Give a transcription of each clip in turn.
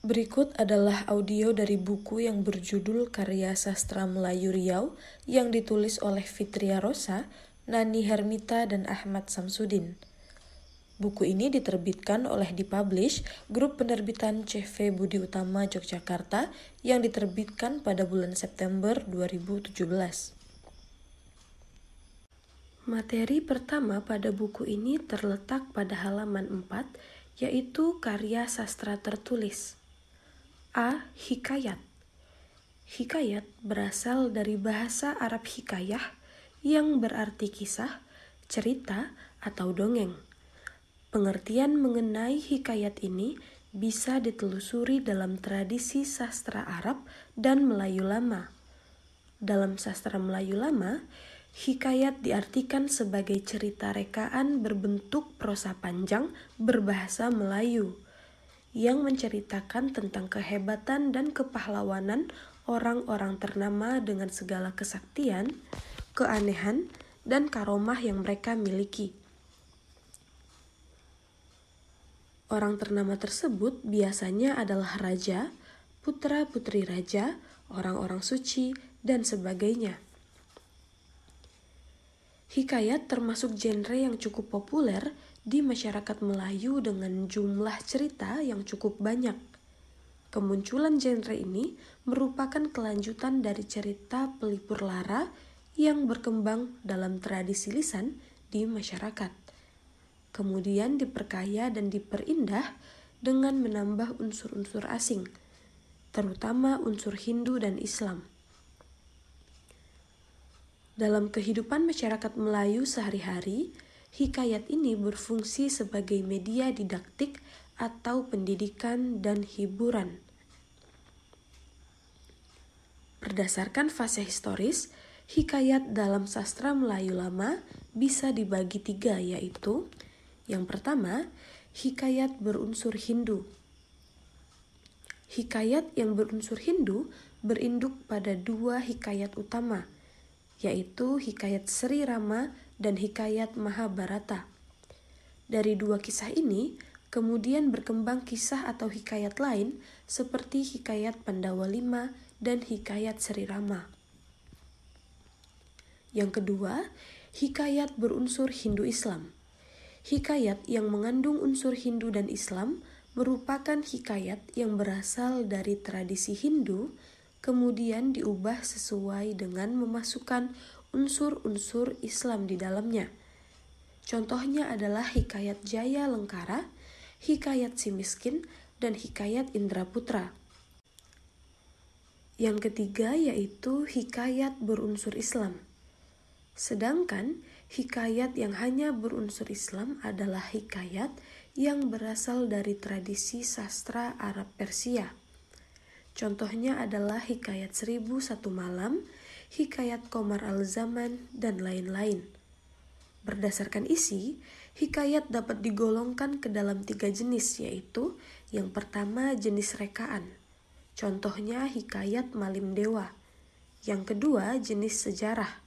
Berikut adalah audio dari buku yang berjudul Karya Sastra Melayu Riau yang ditulis oleh Fitria Rosa, Nani Hermita, dan Ahmad Samsudin. Buku ini diterbitkan oleh Dipublish, grup penerbitan CV Budi Utama Yogyakarta yang diterbitkan pada bulan September 2017. Materi pertama pada buku ini terletak pada halaman 4, yaitu karya sastra tertulis. A. Hikayat Hikayat berasal dari bahasa Arab hikayah yang berarti kisah, cerita, atau dongeng. Pengertian mengenai hikayat ini bisa ditelusuri dalam tradisi sastra Arab dan Melayu lama. Dalam sastra Melayu lama, hikayat diartikan sebagai cerita rekaan berbentuk prosa panjang berbahasa Melayu yang menceritakan tentang kehebatan dan kepahlawanan orang-orang ternama dengan segala kesaktian, keanehan, dan karomah yang mereka miliki. Orang ternama tersebut biasanya adalah raja, putra-putri raja, orang-orang suci, dan sebagainya. Hikayat termasuk genre yang cukup populer di masyarakat Melayu dengan jumlah cerita yang cukup banyak. Kemunculan genre ini merupakan kelanjutan dari cerita pelipur lara yang berkembang dalam tradisi lisan di masyarakat. Kemudian diperkaya dan diperindah dengan menambah unsur-unsur asing, terutama unsur Hindu dan Islam. Dalam kehidupan masyarakat Melayu sehari-hari, hikayat ini berfungsi sebagai media didaktik atau pendidikan dan hiburan. Berdasarkan fase historis, hikayat dalam sastra Melayu lama bisa dibagi tiga yaitu yang pertama, hikayat berunsur Hindu. Hikayat yang berunsur Hindu berinduk pada dua hikayat utama, yaitu hikayat Sri Rama dan Hikayat Mahabharata. Dari dua kisah ini, kemudian berkembang kisah atau hikayat lain seperti Hikayat Pandawa Lima dan Hikayat Sri Rama. Yang kedua, hikayat berunsur Hindu-Islam. Hikayat yang mengandung unsur Hindu dan Islam merupakan hikayat yang berasal dari tradisi Hindu, kemudian diubah sesuai dengan memasukkan unsur-unsur Islam di dalamnya. Contohnya adalah Hikayat Jaya Lengkara, Hikayat Si Miskin, dan Hikayat Indra Putra. Yang ketiga yaitu hikayat berunsur Islam. Sedangkan hikayat yang hanya berunsur Islam adalah hikayat yang berasal dari tradisi sastra Arab Persia. Contohnya adalah hikayat Seribu Satu Malam, Hikayat Komar Al-Zaman, dan lain-lain. Berdasarkan isi, hikayat dapat digolongkan ke dalam tiga jenis, yaitu yang pertama jenis rekaan. Contohnya hikayat Malim Dewa. Yang kedua jenis sejarah.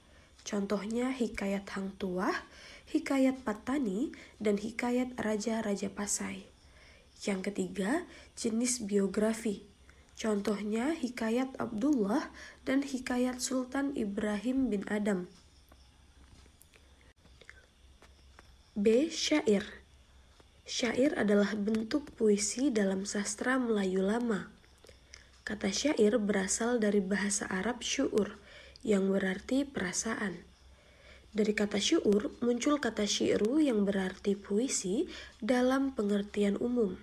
Contohnya hikayat Hang Tuah, hikayat Patani, dan hikayat Raja-Raja Pasai. Yang ketiga jenis biografi. Contohnya Hikayat Abdullah dan Hikayat Sultan Ibrahim bin Adam. B. Syair Syair adalah bentuk puisi dalam sastra Melayu lama. Kata syair berasal dari bahasa Arab syu'ur, yang berarti perasaan. Dari kata syu'ur muncul kata syiru yang berarti puisi dalam pengertian umum.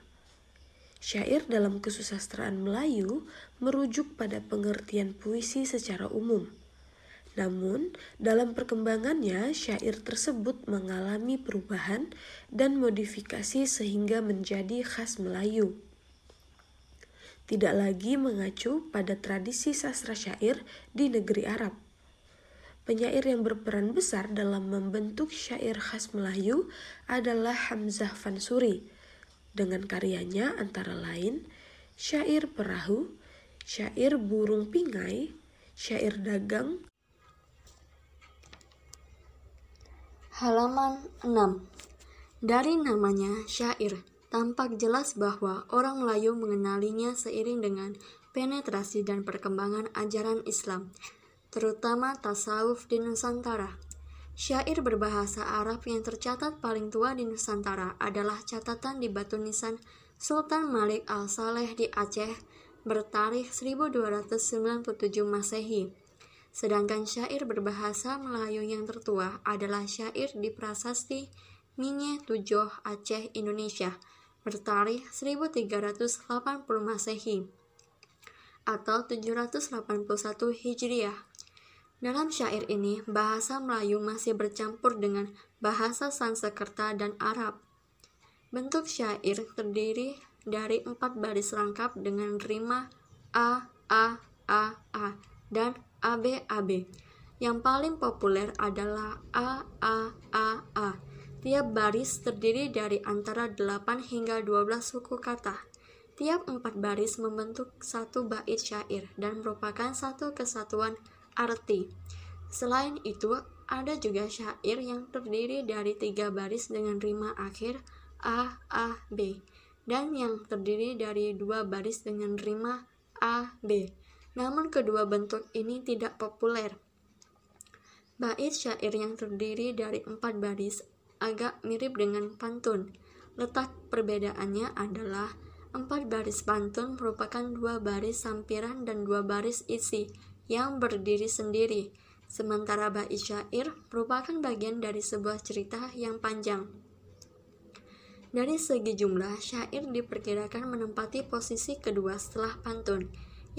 Syair dalam kesusastraan Melayu merujuk pada pengertian puisi secara umum. Namun, dalam perkembangannya, syair tersebut mengalami perubahan dan modifikasi sehingga menjadi khas Melayu. Tidak lagi mengacu pada tradisi sastra syair di negeri Arab. Penyair yang berperan besar dalam membentuk syair khas Melayu adalah Hamzah Fansuri dengan karyanya antara lain syair perahu, syair burung pingai, syair dagang. Halaman 6 Dari namanya syair, tampak jelas bahwa orang Melayu mengenalinya seiring dengan penetrasi dan perkembangan ajaran Islam, terutama tasawuf di Nusantara. Syair berbahasa Arab yang tercatat paling tua di Nusantara adalah catatan di batu nisan Sultan Malik al-Saleh di Aceh bertarikh 1297 Masehi. Sedangkan syair berbahasa Melayu yang tertua adalah syair di prasasti Minye Tujoh Aceh Indonesia bertarikh 1380 Masehi atau 781 Hijriah. Dalam syair ini, bahasa Melayu masih bercampur dengan bahasa Sanskerta dan Arab. Bentuk syair terdiri dari empat baris lengkap dengan rima A, A, A, A, dan AB, AB. Yang paling populer adalah A, A, A, A Tiap baris terdiri dari antara 8 hingga 12 suku kata. Tiap empat baris membentuk satu bait syair dan merupakan satu kesatuan arti. Selain itu, ada juga syair yang terdiri dari tiga baris dengan rima akhir A, A, B, dan yang terdiri dari dua baris dengan rima A, B. Namun kedua bentuk ini tidak populer. Bait syair yang terdiri dari empat baris agak mirip dengan pantun. Letak perbedaannya adalah empat baris pantun merupakan dua baris sampiran dan dua baris isi yang berdiri sendiri, sementara bait syair merupakan bagian dari sebuah cerita yang panjang. Dari segi jumlah, syair diperkirakan menempati posisi kedua setelah pantun,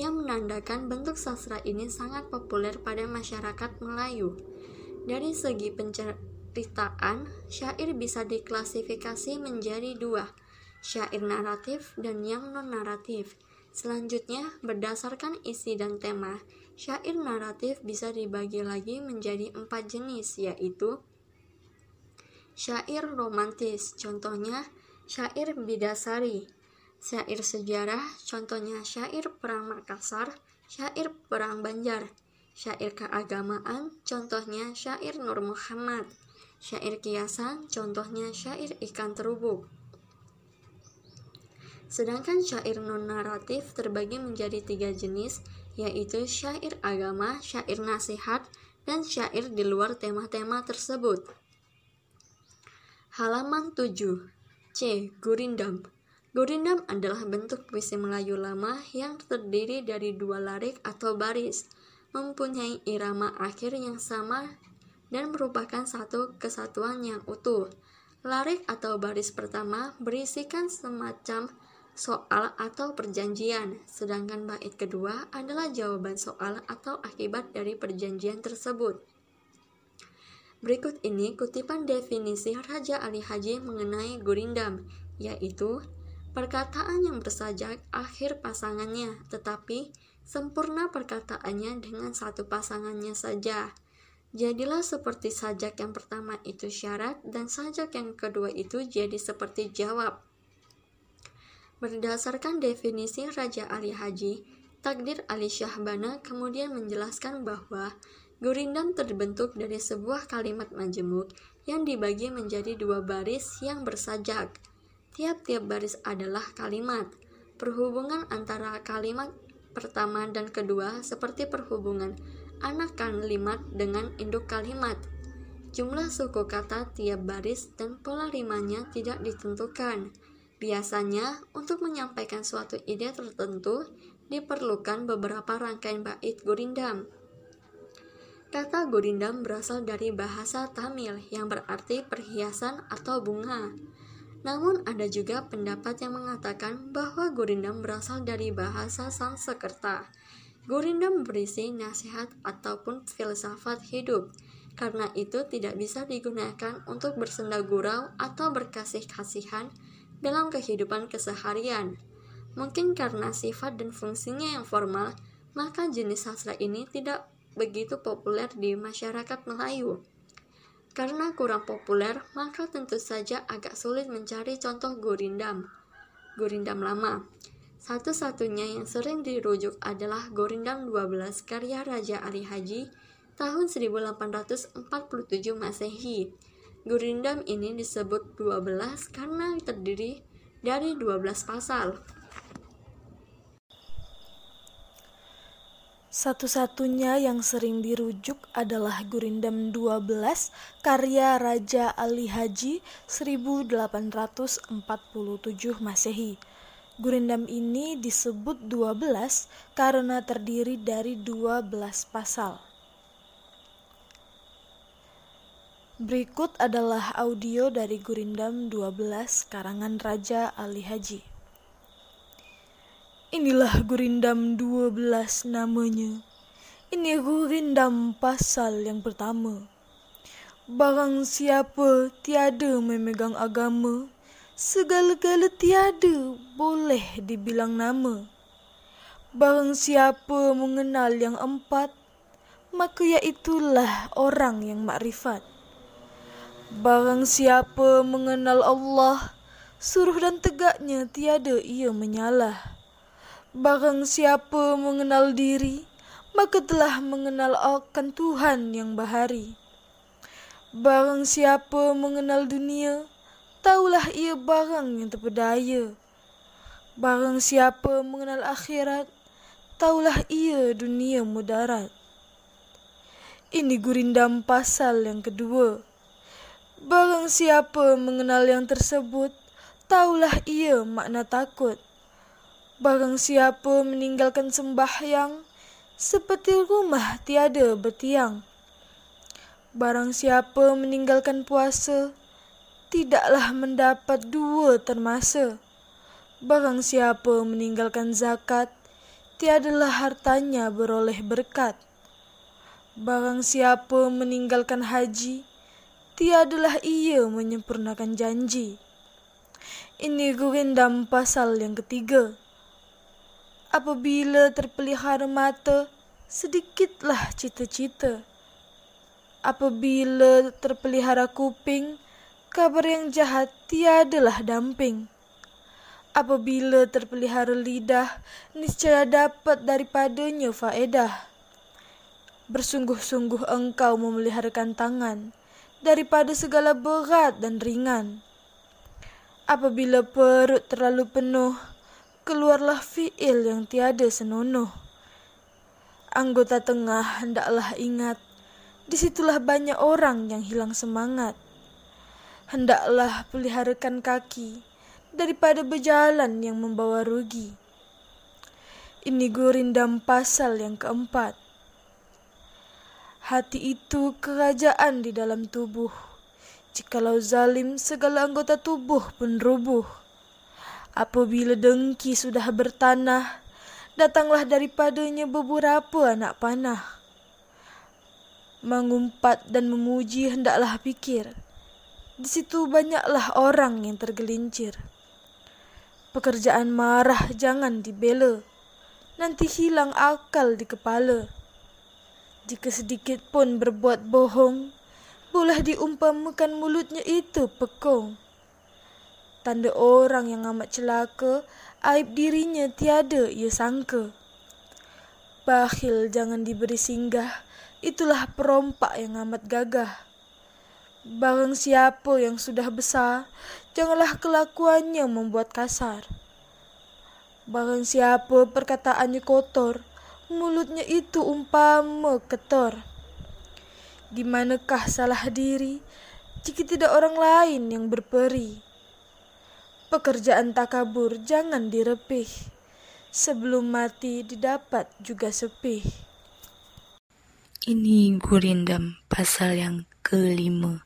yang menandakan bentuk sastra ini sangat populer pada masyarakat Melayu. Dari segi penceritaan, syair bisa diklasifikasi menjadi dua, syair naratif dan yang non-naratif. Selanjutnya, berdasarkan isi dan tema, syair naratif bisa dibagi lagi menjadi empat jenis, yaitu syair romantis, contohnya syair bidasari, syair sejarah, contohnya syair perang Makassar, syair perang Banjar, syair keagamaan, contohnya syair Nur Muhammad, Syair kiasan contohnya syair ikan terubuk. Sedangkan syair non-naratif terbagi menjadi tiga jenis, yaitu syair agama, syair nasihat, dan syair di luar tema-tema tersebut. Halaman 7 C. Gurindam Gurindam adalah bentuk puisi Melayu lama yang terdiri dari dua larik atau baris, mempunyai irama akhir yang sama dan merupakan satu kesatuan yang utuh. Larik atau baris pertama berisikan semacam soal atau perjanjian, sedangkan bait kedua adalah jawaban soal atau akibat dari perjanjian tersebut. Berikut ini kutipan definisi Raja Ali Haji mengenai gurindam, yaitu perkataan yang bersajak akhir pasangannya, tetapi sempurna perkataannya dengan satu pasangannya saja. Jadilah seperti sajak yang pertama itu syarat dan sajak yang kedua itu jadi seperti jawab. Berdasarkan definisi Raja Ali Haji, Takdir Ali Syahbana kemudian menjelaskan bahwa gurindam terbentuk dari sebuah kalimat majemuk yang dibagi menjadi dua baris yang bersajak. Tiap-tiap baris adalah kalimat. Perhubungan antara kalimat pertama dan kedua seperti perhubungan anak kalimat dengan induk kalimat. Jumlah suku kata tiap baris dan pola rimanya tidak ditentukan. Biasanya, untuk menyampaikan suatu ide tertentu, diperlukan beberapa rangkaian bait gurindam. Kata gurindam berasal dari bahasa Tamil yang berarti perhiasan atau bunga. Namun ada juga pendapat yang mengatakan bahwa gurindam berasal dari bahasa Sanskerta Gurindam berisi nasihat ataupun filsafat hidup. Karena itu tidak bisa digunakan untuk bersenda gurau atau berkasih-kasihan dalam kehidupan keseharian. Mungkin karena sifat dan fungsinya yang formal, maka jenis sastra ini tidak begitu populer di masyarakat Melayu. Karena kurang populer, maka tentu saja agak sulit mencari contoh gurindam. Gurindam lama satu-satunya yang sering dirujuk adalah Gorindam 12 karya Raja Ali Haji tahun 1847 Masehi. Gorindam ini disebut 12 karena terdiri dari 12 pasal. Satu-satunya yang sering dirujuk adalah Gurindam 12 karya Raja Ali Haji 1847 Masehi. Gurindam ini disebut 12 karena terdiri dari 12 pasal. Berikut adalah audio dari Gurindam 12 karangan Raja Ali Haji. Inilah gurindam 12 namanya. Ini gurindam pasal yang pertama. Barang siapa tiada memegang agama, segala-gala tiada boleh dibilang nama. Barang siapa mengenal yang empat, maka iaitulah orang yang makrifat. Barang siapa mengenal Allah, suruh dan tegaknya tiada ia menyalah. Barang siapa mengenal diri, maka telah mengenal akan Tuhan yang bahari. Barang siapa mengenal dunia, taulah ia barang yang terpedaya. Barang siapa mengenal akhirat, taulah ia dunia mudarat. Ini gurindam pasal yang kedua. Barang siapa mengenal yang tersebut, taulah ia makna takut. Barang siapa meninggalkan sembahyang, seperti rumah tiada bertiang. Barang siapa meninggalkan puasa, tidaklah mendapat dua termasa. Barang siapa meninggalkan zakat, tiadalah hartanya beroleh berkat. Barang siapa meninggalkan haji, tiadalah ia menyempurnakan janji. Ini gurindam pasal yang ketiga. Apabila terpelihara mata, sedikitlah cita-cita. Apabila terpelihara kuping, kabar yang jahat tiadalah damping. Apabila terpelihara lidah, niscaya dapat daripadanya faedah. Bersungguh-sungguh engkau memeliharakan tangan daripada segala berat dan ringan. Apabila perut terlalu penuh, keluarlah fiil yang tiada senonoh. Anggota tengah hendaklah ingat, di situlah banyak orang yang hilang semangat. Hendaklah peliharakan kaki daripada berjalan yang membawa rugi. Ini gurindam pasal yang keempat. Hati itu kerajaan di dalam tubuh. Jikalau zalim, segala anggota tubuh pun rubuh. Apabila dengki sudah bertanah, datanglah daripadanya beberapa anak panah. Mengumpat dan memuji hendaklah pikir. Di situ banyaklah orang yang tergelincir. Pekerjaan marah jangan dibela, nanti hilang akal di kepala. Jika sedikit pun berbuat bohong, boleh diumpamakan mulutnya itu pekong. Tanda orang yang amat celaka, aib dirinya tiada ia sangka. Bakhil jangan diberi singgah, itulah perompak yang amat gagah. Barang siapa yang sudah besar, janganlah kelakuannya membuat kasar. Barang siapa perkataannya kotor, mulutnya itu umpama ketor. Di manakah salah diri, jika tidak orang lain yang berperi? Pekerjaan takabur jangan direpih. Sebelum mati didapat juga sepi. Ini gurindam pasal yang kelima.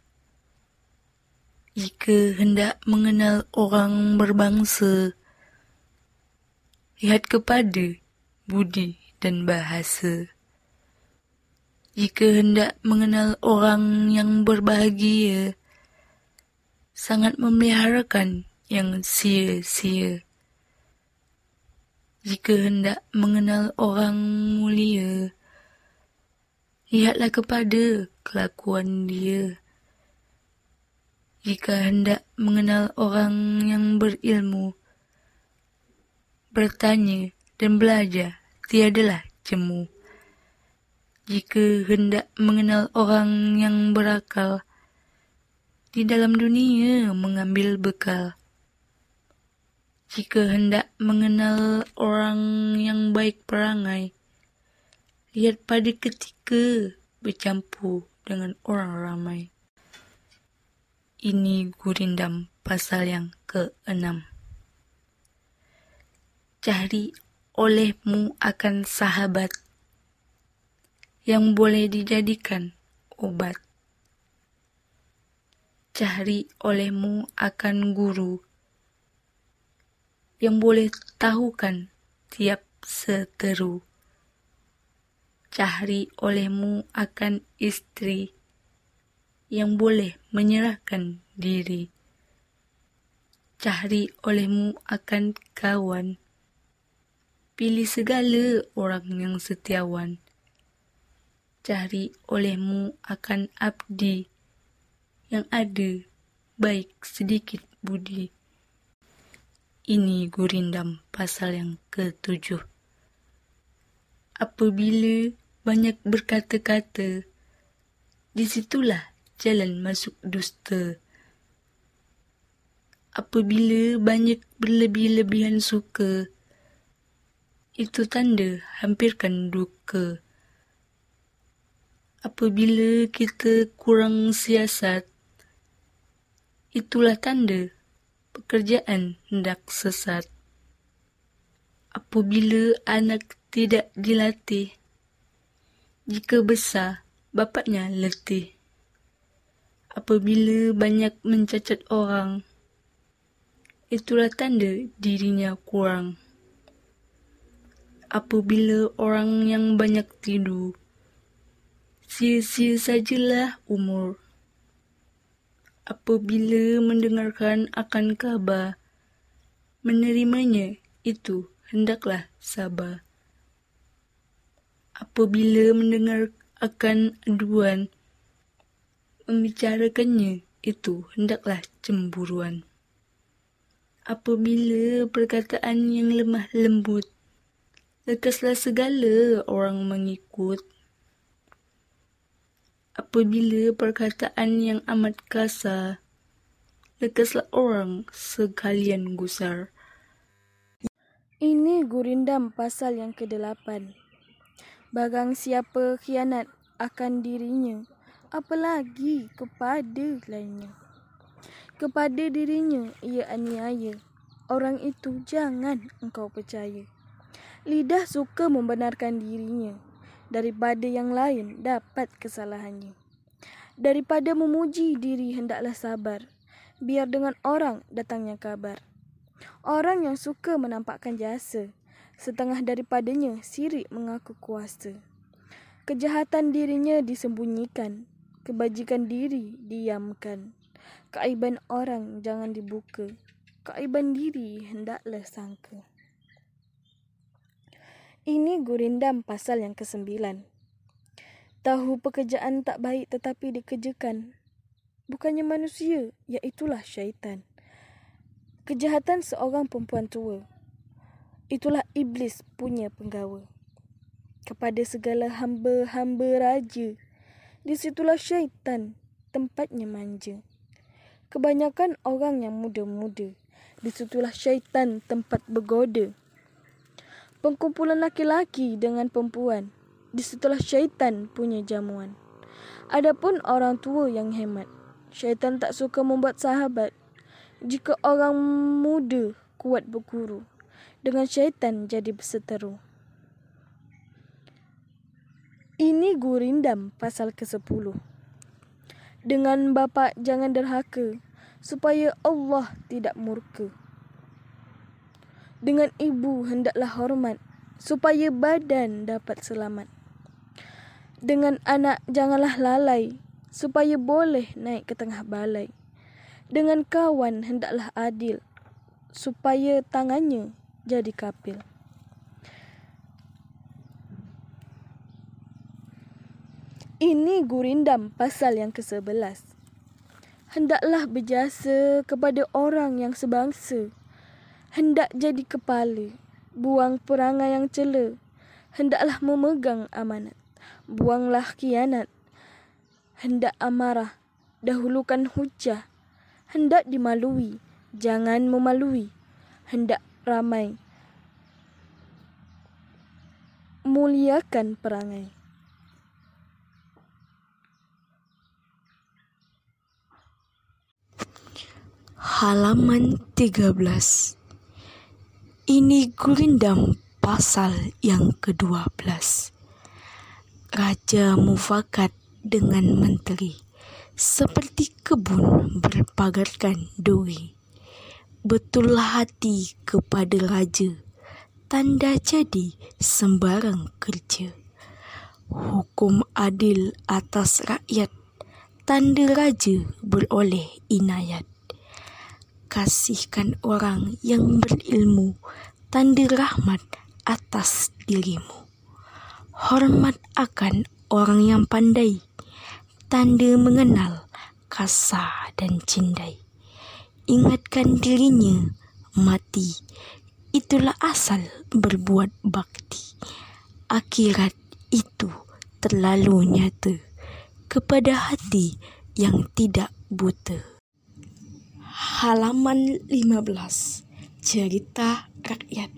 Jika hendak mengenal orang berbangsa, lihat kepada budi dan bahasa. Jika hendak mengenal orang yang berbahagia, sangat memeliharakan yang sia-sia. Jika hendak mengenal orang mulia, lihatlah kepada kelakuan dia. Jika hendak mengenal orang yang berilmu, bertanya dan belajar tiadalah jemu. Jika hendak mengenal orang yang berakal, di dalam dunia mengambil bekal Jika hendak mengenal orang yang baik perangai, lihat pada ketika bercampur dengan orang ramai. Ini gurindam pasal yang ke-6. Cari olehmu akan sahabat yang boleh dijadikan obat. Cari olehmu akan guru yang boleh tahukan tiap seteru. Cari olehmu akan istri yang boleh menyerahkan diri. Cari olehmu akan kawan. Pilih segala orang yang setiawan. Cari olehmu akan abdi yang ada baik sedikit budi. Ini gurindam pasal yang ketujuh. Apabila banyak berkata-kata, disitulah jalan masuk dusta. Apabila banyak berlebih-lebihan suka, itu tanda hampirkan duka. Apabila kita kurang siasat, itulah tanda pekerjaan hendak sesat. Apabila anak tidak dilatih, jika besar, bapaknya letih. Apabila banyak mencacat orang, itulah tanda dirinya kurang. Apabila orang yang banyak tidur, sia-sia sajalah umur apabila mendengarkan akan kabar, menerimanya itu hendaklah sabar. Apabila mendengar akan aduan, membicarakannya itu hendaklah cemburuan. Apabila perkataan yang lemah lembut, lekaslah segala orang mengikut apabila perkataan yang amat kasar, lekaslah orang sekalian gusar. Ini gurindam pasal yang ke-8. Bagang siapa khianat akan dirinya, apalagi kepada lainnya. Kepada dirinya ia aniaya, orang itu jangan engkau percaya. Lidah suka membenarkan dirinya, daripada yang lain dapat kesalahannya. Daripada memuji diri hendaklah sabar, biar dengan orang datangnya kabar. Orang yang suka menampakkan jasa, setengah daripadanya sirik mengaku kuasa. Kejahatan dirinya disembunyikan, kebajikan diri diamkan. Keaiban orang jangan dibuka, keaiban diri hendaklah sangka. Ini gurindam pasal yang kesembilan. Tahu pekerjaan tak baik tetapi dikerjakan. Bukannya manusia, iaitulah syaitan. Kejahatan seorang perempuan tua. Itulah iblis punya penggawa. Kepada segala hamba-hamba raja. Disitulah syaitan tempatnya manja. Kebanyakan orang yang muda-muda. Disitulah syaitan tempat bergoda pengkumpulan laki-laki dengan perempuan. Disitulah syaitan punya jamuan. Adapun orang tua yang hemat, syaitan tak suka membuat sahabat. Jika orang muda kuat berguru, dengan syaitan jadi berseteru. Ini gurindam pasal ke-10. Dengan bapa jangan derhaka, supaya Allah tidak murka dengan ibu hendaklah hormat supaya badan dapat selamat. Dengan anak janganlah lalai supaya boleh naik ke tengah balai. Dengan kawan hendaklah adil supaya tangannya jadi kapil. Ini gurindam pasal yang ke-11. Hendaklah berjasa kepada orang yang sebangsa hendak jadi kepala, buang perangai yang cela, hendaklah memegang amanat, buanglah kianat, hendak amarah, dahulukan hujah, hendak dimalui, jangan memalui, hendak ramai. Muliakan perangai. Halaman 13 Ini gurindam pasal yang ke-12 Raja mufakat dengan menteri Seperti kebun berpagarkan duri. Betullah hati kepada raja Tanda jadi sembarang kerja. Hukum adil atas rakyat Tanda raja beroleh inayat kasihkan orang yang berilmu, tanda rahmat atas dirimu. Hormat akan orang yang pandai, tanda mengenal kasar dan cindai. Ingatkan dirinya mati, itulah asal berbuat bakti. Akhirat itu terlalu nyata kepada hati yang tidak buta halaman 15 Cerita Rakyat.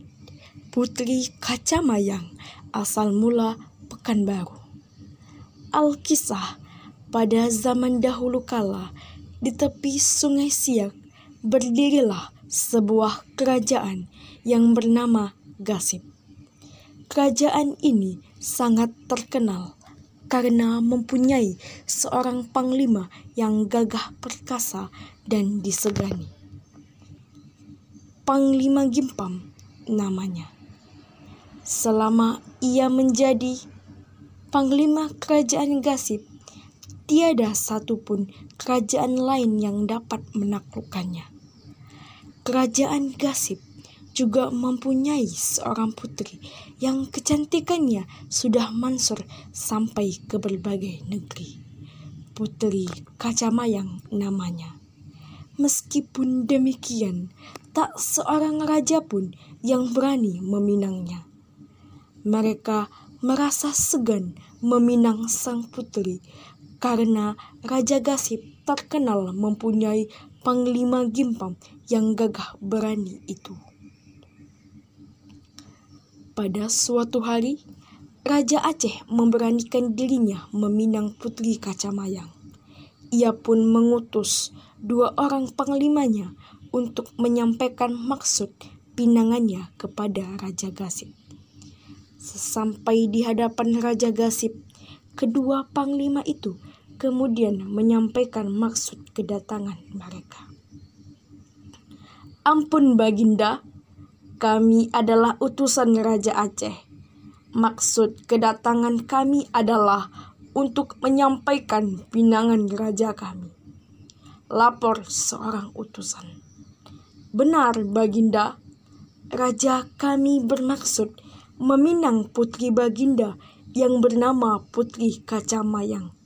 Putri Kacamayang asal mula Pekanbaru. Alkisah pada zaman dahulu kala di tepi sungai Siak berdirilah sebuah kerajaan yang bernama Gasip. Kerajaan ini sangat terkenal karena mempunyai seorang panglima yang gagah perkasa dan disegani. Panglima Gimpam namanya. Selama ia menjadi panglima kerajaan Gasip, tiada satupun kerajaan lain yang dapat menaklukkannya. Kerajaan Gasip juga mempunyai seorang putri yang kecantikannya sudah mansur sampai ke berbagai negeri. Putri Kacamayang namanya. Meskipun demikian, tak seorang raja pun yang berani meminangnya. Mereka merasa segan meminang sang putri karena Raja Gasip terkenal mempunyai panglima Gimpam yang gagah berani itu. Pada suatu hari, Raja Aceh memberanikan dirinya meminang Putri Kacamayang. Ia pun mengutus dua orang panglimanya untuk menyampaikan maksud pinangannya kepada Raja Gasip. Sesampai di hadapan Raja Gasip, kedua panglima itu kemudian menyampaikan maksud kedatangan mereka. Ampun Baginda, kami adalah utusan Raja Aceh. Maksud kedatangan kami adalah untuk menyampaikan pinangan raja kami. Lapor seorang utusan. Benar, Baginda. Raja kami bermaksud meminang putri Baginda yang bernama Putri Kacamayang.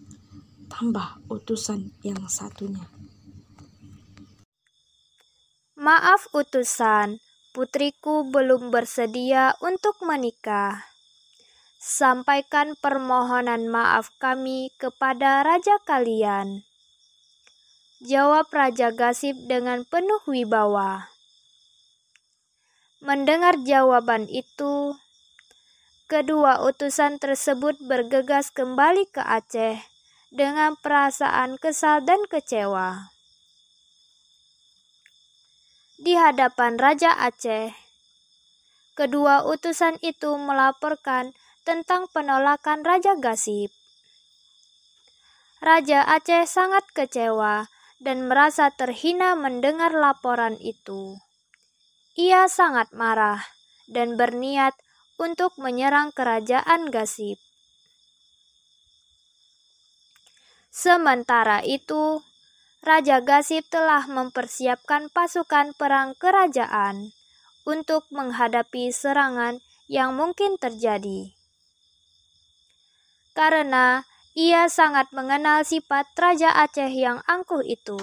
Tambah utusan yang satunya. Maaf utusan, putriku belum bersedia untuk menikah. Sampaikan permohonan maaf kami kepada raja kalian. Jawab Raja Gasip dengan penuh wibawa. Mendengar jawaban itu, kedua utusan tersebut bergegas kembali ke Aceh dengan perasaan kesal dan kecewa di hadapan Raja Aceh. Kedua utusan itu melaporkan tentang penolakan Raja Gasip. Raja Aceh sangat kecewa dan merasa terhina mendengar laporan itu. Ia sangat marah dan berniat untuk menyerang kerajaan Gasip. Sementara itu, Raja Gasip telah mempersiapkan pasukan perang kerajaan untuk menghadapi serangan yang mungkin terjadi. Karena ia sangat mengenal sifat Raja Aceh yang angkuh itu.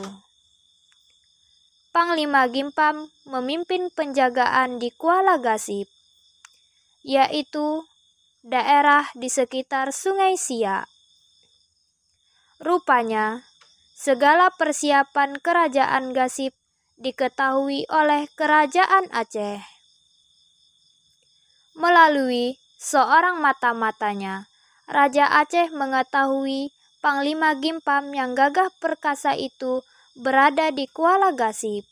Panglima Gimpam memimpin penjagaan di Kuala Gasip, yaitu daerah di sekitar Sungai Siak. Rupanya, Segala persiapan kerajaan Gasip diketahui oleh Kerajaan Aceh. Melalui seorang mata-matanya, Raja Aceh mengetahui Panglima Gimpam yang gagah perkasa itu berada di Kuala Gasip.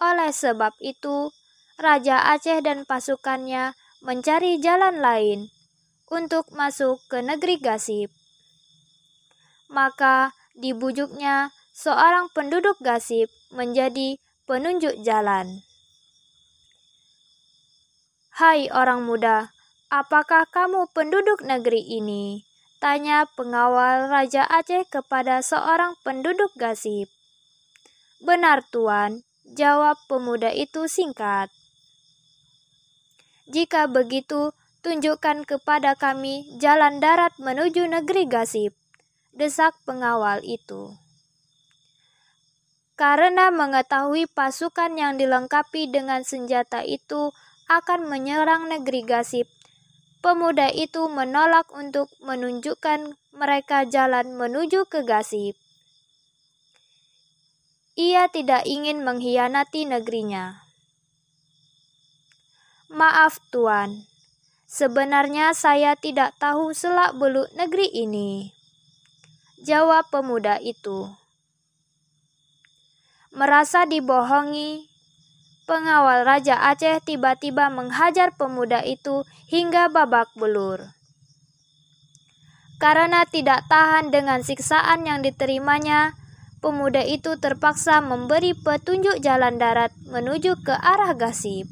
Oleh sebab itu, Raja Aceh dan pasukannya mencari jalan lain untuk masuk ke negeri Gasip. Maka dibujuknya seorang penduduk Gasip menjadi penunjuk jalan. Hai orang muda, apakah kamu penduduk negeri ini? Tanya pengawal Raja Aceh kepada seorang penduduk Gasip. Benar tuan, jawab pemuda itu singkat. Jika begitu, tunjukkan kepada kami jalan darat menuju negeri Gasip, desak pengawal itu. Karena mengetahui pasukan yang dilengkapi dengan senjata itu akan menyerang negeri Gasip, pemuda itu menolak untuk menunjukkan mereka jalan menuju ke Gasip. Ia tidak ingin mengkhianati negerinya. Maaf, Tuan. Sebenarnya saya tidak tahu selak-beluk negeri ini. Jawab pemuda itu. Merasa dibohongi, pengawal Raja Aceh tiba-tiba menghajar pemuda itu hingga babak belur. Karena tidak tahan dengan siksaan yang diterimanya, pemuda itu terpaksa memberi petunjuk jalan darat menuju ke arah Gasip.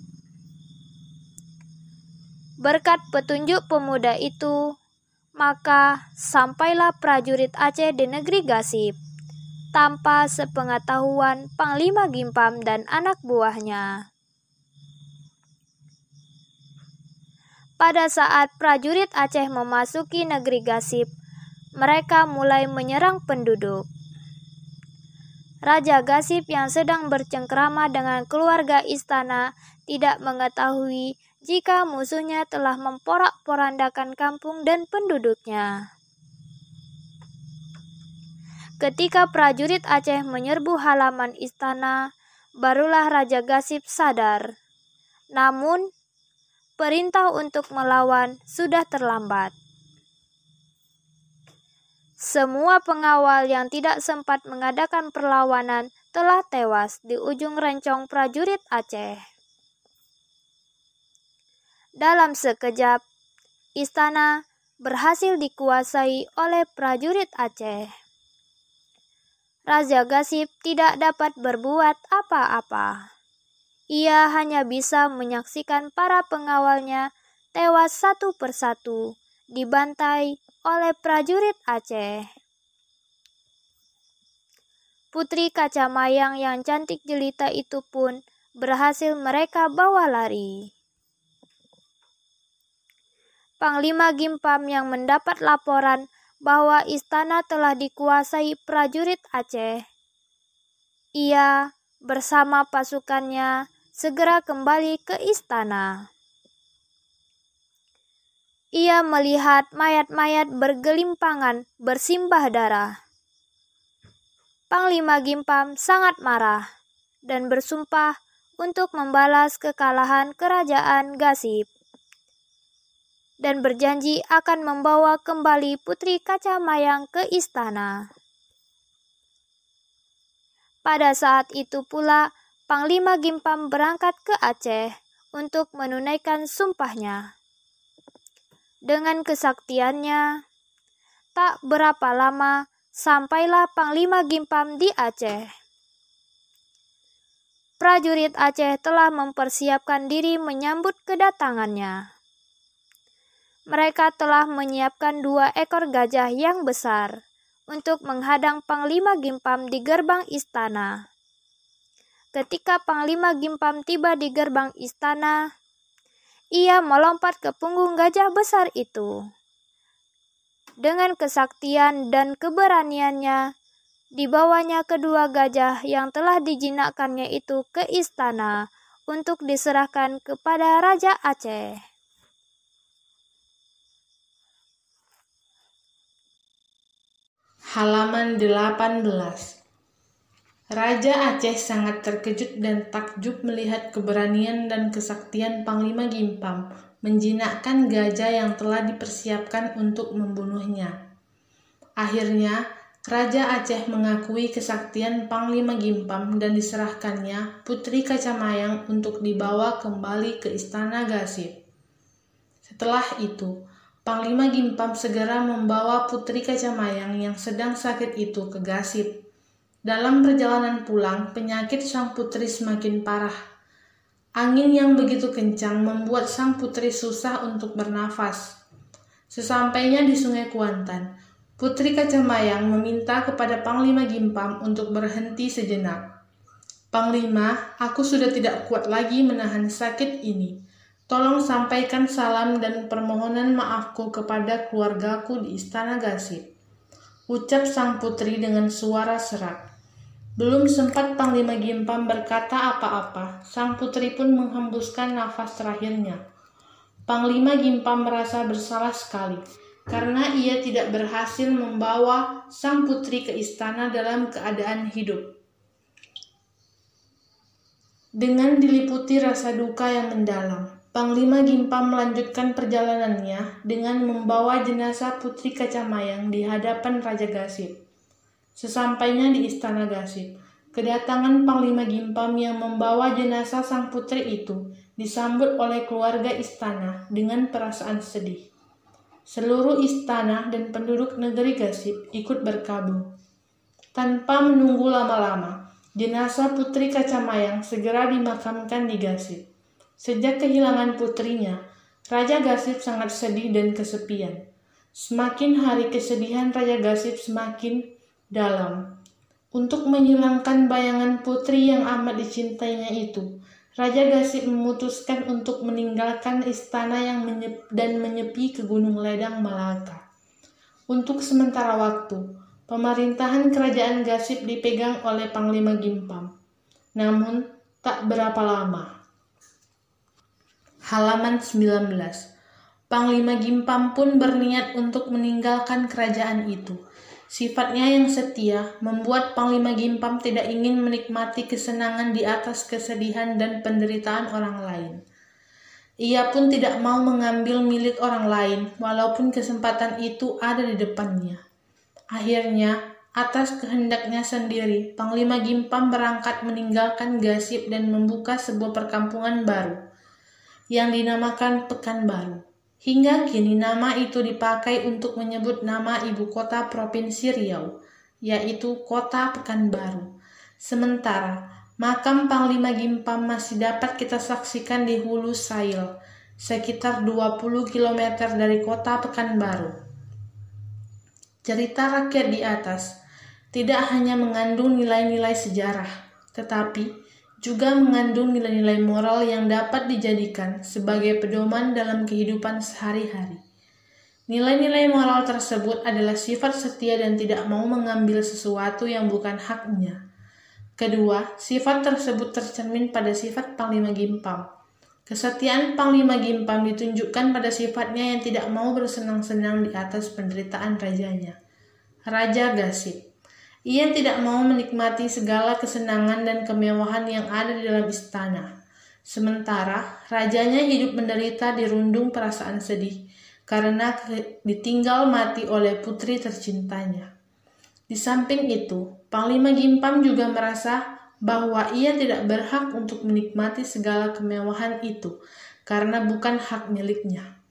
Berkat petunjuk pemuda itu, maka sampailah prajurit Aceh di negeri Gasip tanpa sepengetahuan Panglima Gimpam dan anak buahnya. Pada saat prajurit Aceh memasuki negeri Gasip, mereka mulai menyerang penduduk. Raja Gasip yang sedang bercengkrama dengan keluarga istana tidak mengetahui jika musuhnya telah memporak-porandakan kampung dan penduduknya. Ketika prajurit Aceh menyerbu halaman istana, barulah Raja Gasip sadar. Namun, perintah untuk melawan sudah terlambat. Semua pengawal yang tidak sempat mengadakan perlawanan telah tewas di ujung rencong prajurit Aceh. Dalam sekejap, istana berhasil dikuasai oleh prajurit Aceh. Raja Gasip tidak dapat berbuat apa-apa. Ia hanya bisa menyaksikan para pengawalnya tewas satu persatu dibantai oleh prajurit Aceh. Putri kaca mayang yang cantik jelita itu pun berhasil mereka bawa lari. Panglima Gimpam yang mendapat laporan bahwa istana telah dikuasai prajurit Aceh. Ia bersama pasukannya segera kembali ke istana. Ia melihat mayat-mayat bergelimpangan bersimbah darah. Panglima Gimpam sangat marah dan bersumpah untuk membalas kekalahan kerajaan Gasip dan berjanji akan membawa kembali Putri Kaca Mayang ke istana. Pada saat itu pula, Panglima Gimpam berangkat ke Aceh untuk menunaikan sumpahnya. Dengan kesaktiannya, tak berapa lama sampailah Panglima Gimpam di Aceh. Prajurit Aceh telah mempersiapkan diri menyambut kedatangannya mereka telah menyiapkan dua ekor gajah yang besar untuk menghadang Panglima Gimpam di gerbang istana. Ketika Panglima Gimpam tiba di gerbang istana, ia melompat ke punggung gajah besar itu. Dengan kesaktian dan keberaniannya, dibawanya kedua gajah yang telah dijinakkannya itu ke istana untuk diserahkan kepada Raja Aceh. Halaman 18. Raja Aceh sangat terkejut dan takjub melihat keberanian dan kesaktian Panglima Gimpam menjinakkan gajah yang telah dipersiapkan untuk membunuhnya. Akhirnya, Raja Aceh mengakui kesaktian Panglima Gimpam dan diserahkannya Putri Kacamayang untuk dibawa kembali ke Istana Gasip. Setelah itu, Panglima Gimpam segera membawa Putri Kacamayang yang sedang sakit itu ke Gasip dalam perjalanan pulang, penyakit sang putri semakin parah. Angin yang begitu kencang membuat sang putri susah untuk bernafas. Sesampainya di Sungai Kuantan, Putri Kacamayang meminta kepada Panglima Gimpam untuk berhenti sejenak. Panglima, aku sudah tidak kuat lagi menahan sakit ini. Tolong sampaikan salam dan permohonan maafku kepada keluargaku di Istana Gasip. Ucap sang putri dengan suara serak. Belum sempat Panglima Gimpam berkata apa-apa, sang putri pun menghembuskan nafas terakhirnya. Panglima Gimpam merasa bersalah sekali karena ia tidak berhasil membawa sang putri ke istana dalam keadaan hidup. Dengan diliputi rasa duka yang mendalam, Panglima Gimpam melanjutkan perjalanannya dengan membawa jenazah Putri Kacamayang di hadapan Raja Gasip. Sesampainya di istana Gasip, kedatangan Panglima Gimpam yang membawa jenazah sang putri itu disambut oleh keluarga istana dengan perasaan sedih. Seluruh istana dan penduduk negeri Gasip ikut berkabung. Tanpa menunggu lama-lama, jenazah putri Kacamayang segera dimakamkan di Gasip. Sejak kehilangan putrinya, Raja Gasip sangat sedih dan kesepian. Semakin hari kesedihan Raja Gasip semakin dalam. Untuk menghilangkan bayangan putri yang amat dicintainya itu, Raja Gasip memutuskan untuk meninggalkan istana yang menyep dan menyepi ke Gunung Ledang Malaka. Untuk sementara waktu, pemerintahan kerajaan Gasip dipegang oleh Panglima Gimpam. Namun, tak berapa lama. Halaman 19 Panglima Gimpam pun berniat untuk meninggalkan kerajaan itu Sifatnya yang setia membuat Panglima Gimpam tidak ingin menikmati kesenangan di atas kesedihan dan penderitaan orang lain. Ia pun tidak mau mengambil milik orang lain, walaupun kesempatan itu ada di depannya. Akhirnya, atas kehendaknya sendiri, Panglima Gimpam berangkat meninggalkan Gasip dan membuka sebuah perkampungan baru, yang dinamakan Pekanbaru. Hingga kini nama itu dipakai untuk menyebut nama ibu kota Provinsi Riau, yaitu Kota Pekanbaru. Sementara, makam Panglima Gimpam masih dapat kita saksikan di Hulu Sail, sekitar 20 km dari kota Pekanbaru. Cerita rakyat di atas tidak hanya mengandung nilai-nilai sejarah, tetapi juga mengandung nilai-nilai moral yang dapat dijadikan sebagai pedoman dalam kehidupan sehari-hari. Nilai-nilai moral tersebut adalah sifat setia dan tidak mau mengambil sesuatu yang bukan haknya. Kedua, sifat tersebut tercermin pada sifat Panglima Gimpam. Kesetiaan Panglima Gimpam ditunjukkan pada sifatnya yang tidak mau bersenang-senang di atas penderitaan rajanya. Raja Gasip ia tidak mau menikmati segala kesenangan dan kemewahan yang ada di dalam istana. Sementara rajanya hidup menderita dirundung perasaan sedih karena ditinggal mati oleh putri tercintanya. Di samping itu, Panglima Gimpam juga merasa bahwa ia tidak berhak untuk menikmati segala kemewahan itu karena bukan hak miliknya.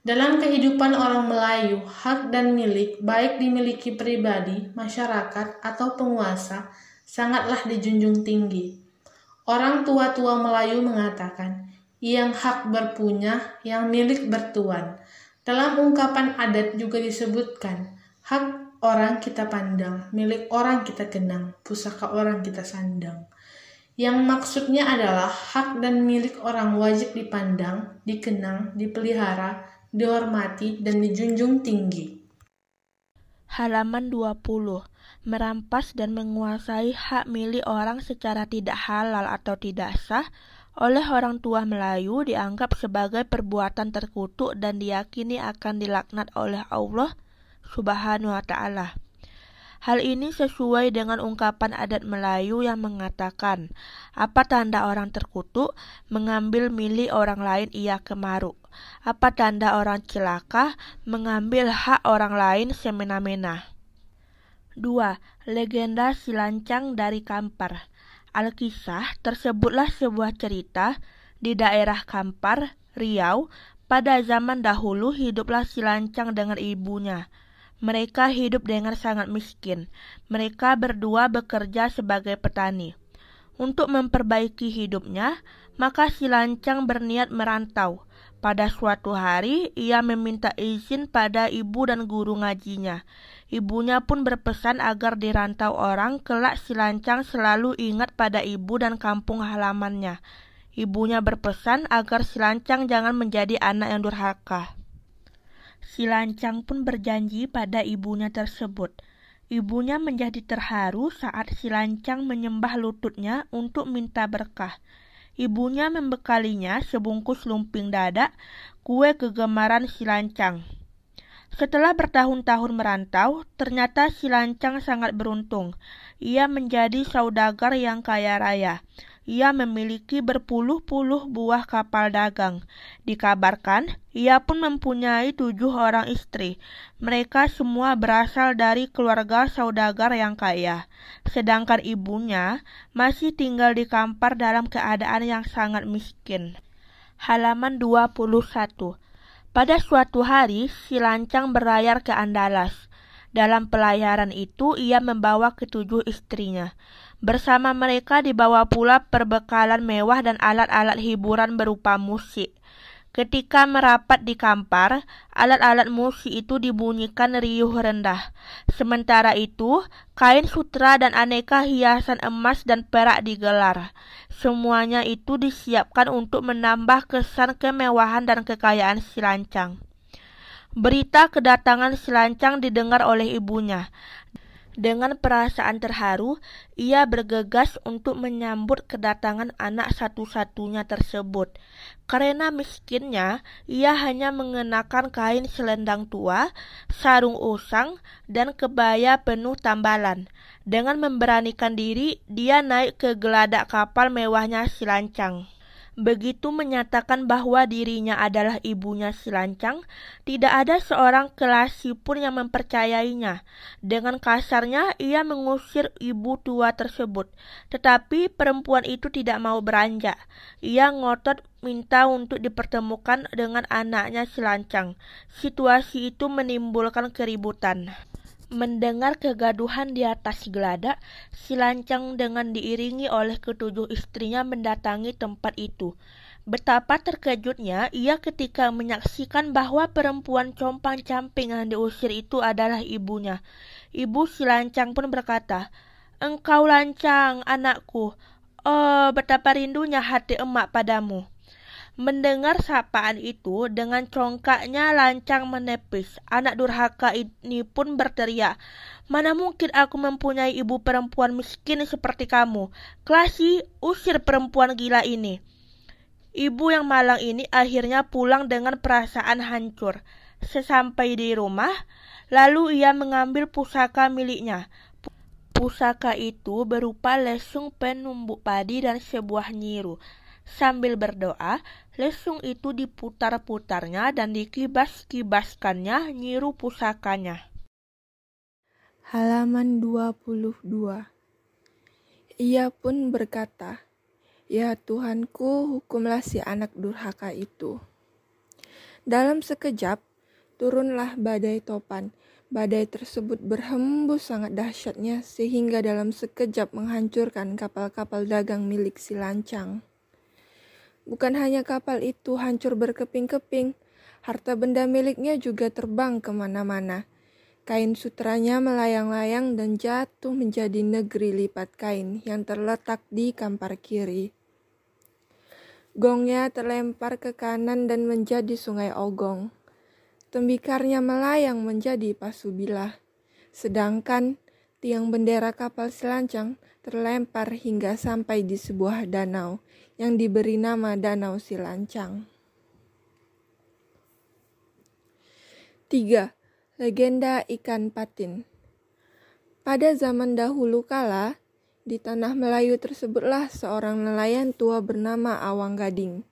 Dalam kehidupan orang Melayu, hak dan milik, baik dimiliki pribadi, masyarakat, atau penguasa, sangatlah dijunjung tinggi. Orang tua-tua Melayu mengatakan, yang hak berpunya, yang milik bertuan. Dalam ungkapan adat juga disebutkan, hak orang kita pandang, milik orang kita kenang, pusaka orang kita sandang. Yang maksudnya adalah hak dan milik orang wajib dipandang, dikenang, dipelihara, dihormati, dan dijunjung tinggi. Halaman 20. Merampas dan menguasai hak milik orang secara tidak halal atau tidak sah oleh orang tua Melayu dianggap sebagai perbuatan terkutuk dan diyakini akan dilaknat oleh Allah Subhanahu wa taala. Hal ini sesuai dengan ungkapan adat Melayu yang mengatakan, apa tanda orang terkutuk? Mengambil milik orang lain ia kemaruk. Apa tanda orang celaka? Mengambil hak orang lain semena-mena. 2. Legenda Silancang dari Kampar Alkisah tersebutlah sebuah cerita di daerah Kampar, Riau, pada zaman dahulu hiduplah Silancang dengan ibunya. Mereka hidup dengan sangat miskin. Mereka berdua bekerja sebagai petani. Untuk memperbaiki hidupnya, maka si lancang berniat merantau. Pada suatu hari, ia meminta izin pada ibu dan guru ngajinya. Ibunya pun berpesan agar dirantau orang, kelak si lancang selalu ingat pada ibu dan kampung halamannya. Ibunya berpesan agar si lancang jangan menjadi anak yang durhaka. Si lancang pun berjanji pada ibunya tersebut. Ibunya menjadi terharu saat si lancang menyembah lututnya untuk minta berkah. Ibunya membekalinya sebungkus lumping dada, kue kegemaran si lancang. Setelah bertahun-tahun merantau, ternyata si lancang sangat beruntung. Ia menjadi saudagar yang kaya raya. Ia memiliki berpuluh-puluh buah kapal dagang. Dikabarkan, ia pun mempunyai tujuh orang istri. Mereka semua berasal dari keluarga saudagar yang kaya. Sedangkan ibunya masih tinggal di Kampar dalam keadaan yang sangat miskin. Halaman 21 Pada suatu hari, si lancang berlayar ke Andalas. Dalam pelayaran itu, ia membawa ketujuh istrinya. Bersama mereka dibawa pula perbekalan mewah dan alat-alat hiburan berupa musik. Ketika merapat di kampar, alat-alat musik itu dibunyikan riuh rendah. Sementara itu, kain sutra dan aneka hiasan emas dan perak digelar. Semuanya itu disiapkan untuk menambah kesan kemewahan dan kekayaan si lancang. Berita kedatangan si lancang didengar oleh ibunya. Dengan perasaan terharu, ia bergegas untuk menyambut kedatangan anak satu-satunya tersebut. Karena miskinnya, ia hanya mengenakan kain selendang tua, sarung usang, dan kebaya penuh tambalan. Dengan memberanikan diri, dia naik ke geladak kapal mewahnya si lancang begitu menyatakan bahwa dirinya adalah ibunya si lancang, tidak ada seorang kelasi pun yang mempercayainya. Dengan kasarnya, ia mengusir ibu tua tersebut. Tetapi perempuan itu tidak mau beranjak. Ia ngotot minta untuk dipertemukan dengan anaknya si lancang. Situasi itu menimbulkan keributan. Mendengar kegaduhan di atas geladak, si lancang dengan diiringi oleh ketujuh istrinya mendatangi tempat itu. Betapa terkejutnya ia ketika menyaksikan bahwa perempuan compang-camping yang diusir itu adalah ibunya. Ibu si lancang pun berkata, Engkau lancang, anakku. Oh, betapa rindunya hati emak padamu. Mendengar sapaan itu, dengan congkaknya lancang menepis. Anak durhaka ini pun berteriak, Mana mungkin aku mempunyai ibu perempuan miskin seperti kamu. Klasi, usir perempuan gila ini. Ibu yang malang ini akhirnya pulang dengan perasaan hancur. Sesampai di rumah, lalu ia mengambil pusaka miliknya. Pusaka itu berupa lesung penumbuk padi dan sebuah nyiru. Sambil berdoa, lesung itu diputar-putarnya dan dikibas-kibaskannya nyiru pusakanya. Halaman 22 Ia pun berkata, Ya Tuhanku, hukumlah si anak durhaka itu. Dalam sekejap, turunlah badai topan. Badai tersebut berhembus sangat dahsyatnya sehingga dalam sekejap menghancurkan kapal-kapal dagang milik si lancang. Bukan hanya kapal itu hancur berkeping-keping, harta benda miliknya juga terbang ke mana-mana. Kain sutranya melayang-layang dan jatuh menjadi negeri lipat kain yang terletak di kampar kiri. Gongnya terlempar ke kanan dan menjadi sungai Ogong. Tembikarnya melayang menjadi pasubilah. Sedangkan tiang bendera kapal selancang terlempar hingga sampai di sebuah danau yang diberi nama Danau Silancang. 3. Legenda ikan patin Pada zaman dahulu kala, di tanah Melayu tersebutlah seorang nelayan tua bernama Awang Gading.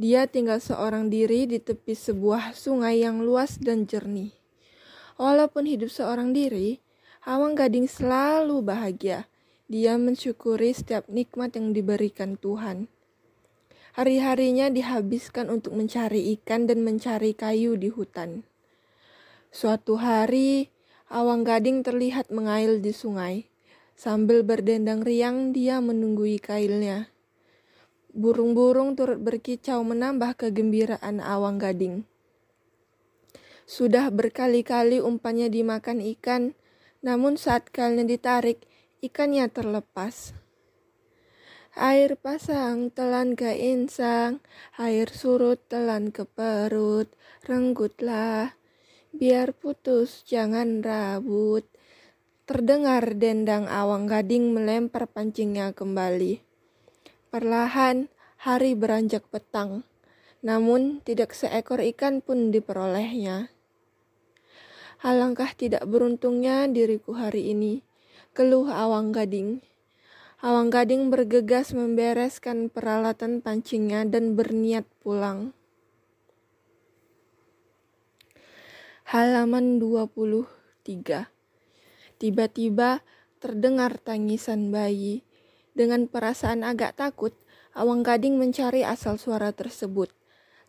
Dia tinggal seorang diri di tepi sebuah sungai yang luas dan jernih. Walaupun hidup seorang diri, Awang Gading selalu bahagia. Dia mensyukuri setiap nikmat yang diberikan Tuhan. Hari-harinya dihabiskan untuk mencari ikan dan mencari kayu di hutan. Suatu hari, Awang Gading terlihat mengail di sungai. Sambil berdendang riang, dia menunggui kailnya. Burung-burung turut berkicau menambah kegembiraan awang gading. Sudah berkali-kali umpannya dimakan ikan, namun saat kailnya ditarik, ikannya terlepas. Air pasang telan ke insang, air surut telan ke perut, renggutlah, biar putus jangan rabut. Terdengar dendang awang gading melempar pancingnya kembali. Perlahan hari beranjak petang, namun tidak seekor ikan pun diperolehnya. Alangkah tidak beruntungnya diriku hari ini, keluh awang gading. Awang gading bergegas membereskan peralatan pancingnya dan berniat pulang. Halaman 23 Tiba-tiba terdengar tangisan bayi. Dengan perasaan agak takut, Awang Gading mencari asal suara tersebut.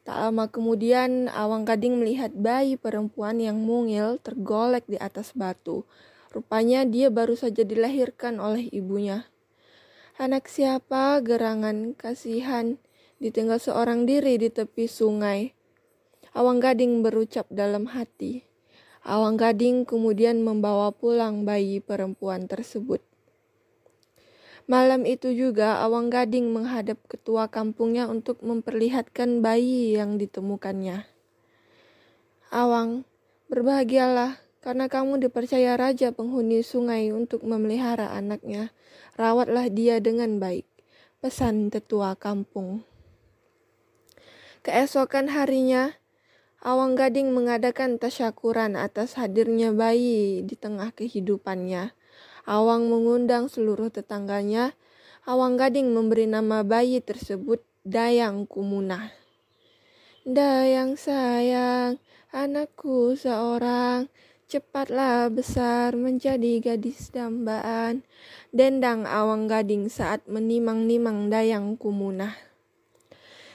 Tak lama kemudian, Awang Gading melihat bayi perempuan yang mungil tergolek di atas batu. Rupanya dia baru saja dilahirkan oleh ibunya. Anak siapa gerangan kasihan ditinggal seorang diri di tepi sungai. Awang Gading berucap dalam hati. Awang Gading kemudian membawa pulang bayi perempuan tersebut. Malam itu juga Awang Gading menghadap ketua kampungnya untuk memperlihatkan bayi yang ditemukannya. Awang, berbahagialah karena kamu dipercaya raja penghuni sungai untuk memelihara anaknya. Rawatlah dia dengan baik. Pesan tetua kampung. Keesokan harinya, Awang Gading mengadakan tasyakuran atas hadirnya bayi di tengah kehidupannya. Awang mengundang seluruh tetangganya. Awang Gading memberi nama bayi tersebut Dayang Kumunah. Dayang sayang, anakku seorang, cepatlah besar menjadi gadis dambaan. Dendang Awang Gading saat menimang-nimang Dayang Kumunah.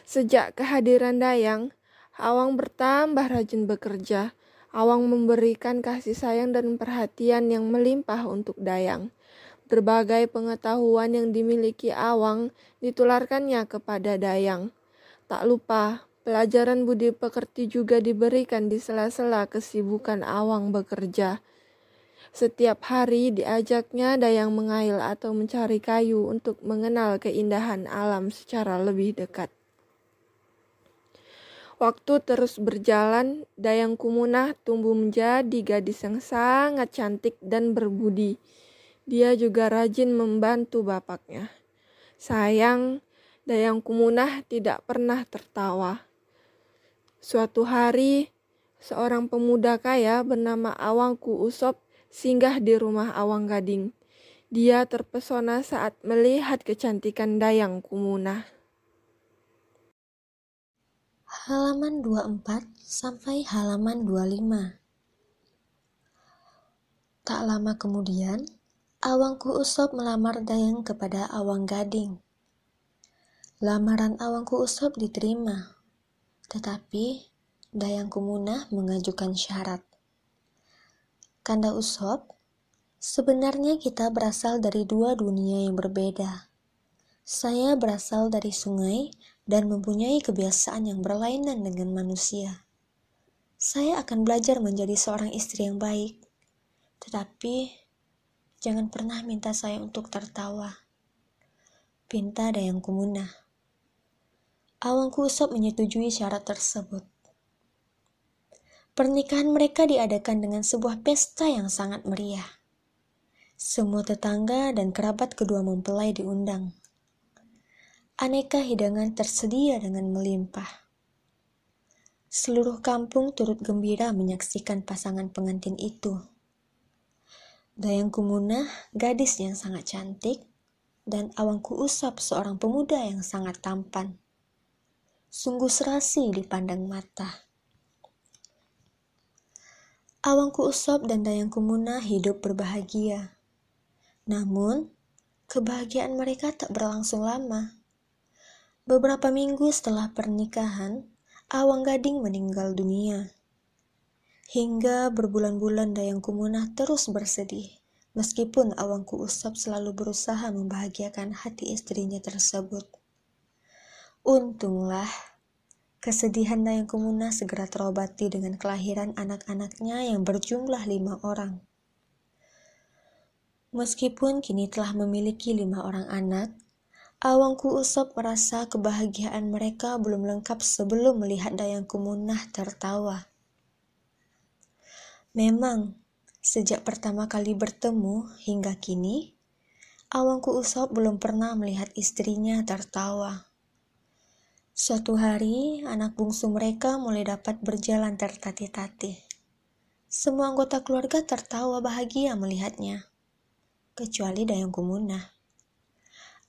Sejak kehadiran Dayang, Awang bertambah rajin bekerja. Awang memberikan kasih sayang dan perhatian yang melimpah untuk Dayang. Berbagai pengetahuan yang dimiliki Awang ditularkannya kepada Dayang. Tak lupa, pelajaran budi pekerti juga diberikan di sela-sela kesibukan Awang bekerja. Setiap hari diajaknya Dayang mengail atau mencari kayu untuk mengenal keindahan alam secara lebih dekat. Waktu terus berjalan, Dayang Kumunah tumbuh menjadi gadis yang sangat cantik dan berbudi. Dia juga rajin membantu bapaknya. Sayang, Dayang Kumunah tidak pernah tertawa. Suatu hari, seorang pemuda kaya bernama Awangku Usop singgah di rumah Awang Gading. Dia terpesona saat melihat kecantikan Dayang Kumunah halaman 24 sampai halaman 25. Tak lama kemudian, Awangku Usop melamar Dayang kepada Awang Gading. Lamaran Awangku Usop diterima, tetapi Dayang Kumunah mengajukan syarat. Kanda Usop, sebenarnya kita berasal dari dua dunia yang berbeda. Saya berasal dari sungai dan mempunyai kebiasaan yang berlainan dengan manusia. Saya akan belajar menjadi seorang istri yang baik, tetapi jangan pernah minta saya untuk tertawa. Pinta ada yang kumunah. Awang Kusop menyetujui syarat tersebut. Pernikahan mereka diadakan dengan sebuah pesta yang sangat meriah. Semua tetangga dan kerabat kedua mempelai diundang aneka hidangan tersedia dengan melimpah. Seluruh kampung turut gembira menyaksikan pasangan pengantin itu. Dayang Kumunah, gadis yang sangat cantik, dan Awangku Usop, seorang pemuda yang sangat tampan. Sungguh serasi dipandang mata. Awangku Usop dan Dayang Kumuna hidup berbahagia. Namun, kebahagiaan mereka tak berlangsung lama. Beberapa minggu setelah pernikahan, Awang Gading meninggal dunia. Hingga berbulan-bulan Dayang Kumunah terus bersedih, meskipun Awangku Usap selalu berusaha membahagiakan hati istrinya tersebut. Untunglah, kesedihan Dayang Kumunah segera terobati dengan kelahiran anak-anaknya yang berjumlah lima orang. Meskipun kini telah memiliki lima orang anak, Awangku Usop merasa kebahagiaan mereka belum lengkap sebelum melihat Dayang Kumunah tertawa. Memang, sejak pertama kali bertemu hingga kini, Awangku Usop belum pernah melihat istrinya tertawa. Suatu hari, anak bungsu mereka mulai dapat berjalan tertatih-tatih. Semua anggota keluarga tertawa bahagia melihatnya, kecuali Dayang Kumunah.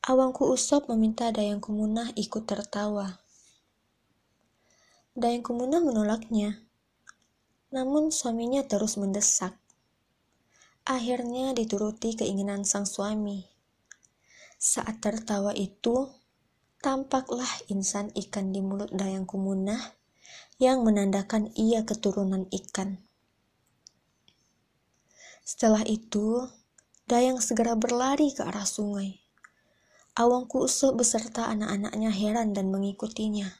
Awangku Usop meminta Dayang Kumunah ikut tertawa. Dayang Kumunah menolaknya namun suaminya terus mendesak. Akhirnya dituruti keinginan sang suami. Saat tertawa itu, tampaklah insan ikan di mulut Dayang Kumunah yang menandakan ia keturunan ikan. Setelah itu, Dayang segera berlari ke arah sungai. Awangku Usop beserta anak-anaknya heran dan mengikutinya.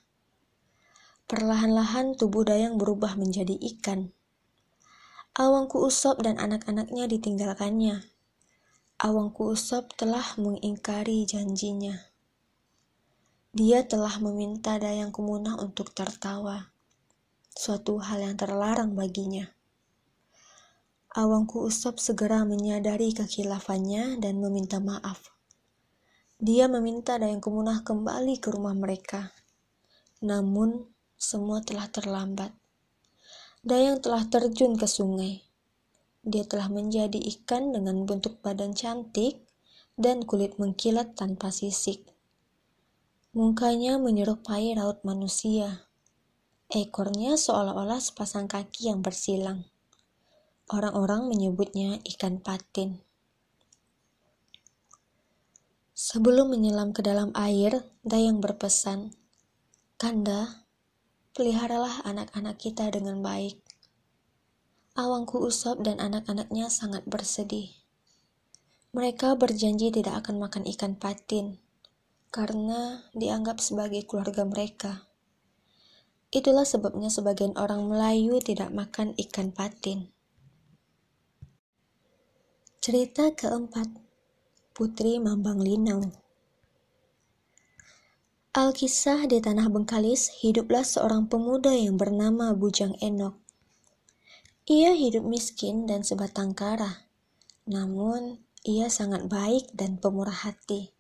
Perlahan-lahan tubuh Dayang berubah menjadi ikan. Awangku Usop dan anak-anaknya ditinggalkannya. Awangku Usop telah mengingkari janjinya. Dia telah meminta Dayang Kumunah untuk tertawa, suatu hal yang terlarang baginya. Awangku Usop segera menyadari kekilafannya dan meminta maaf. Dia meminta Dayang Kumunah kembali ke rumah mereka. Namun, semua telah terlambat. Dayang telah terjun ke sungai. Dia telah menjadi ikan dengan bentuk badan cantik dan kulit mengkilat tanpa sisik. Mukanya menyerupai raut manusia. Ekornya seolah-olah sepasang kaki yang bersilang. Orang-orang menyebutnya ikan patin. Sebelum menyelam ke dalam air, Dayang berpesan, Kanda, peliharalah anak-anak kita dengan baik. Awangku Usop dan anak-anaknya sangat bersedih. Mereka berjanji tidak akan makan ikan patin karena dianggap sebagai keluarga mereka. Itulah sebabnya sebagian orang Melayu tidak makan ikan patin. Cerita keempat, Putri Mambang Linau. Alkisah di Tanah Bengkalis, hiduplah seorang pemuda yang bernama Bujang Enok. Ia hidup miskin dan sebatang kara, namun ia sangat baik dan pemurah hati.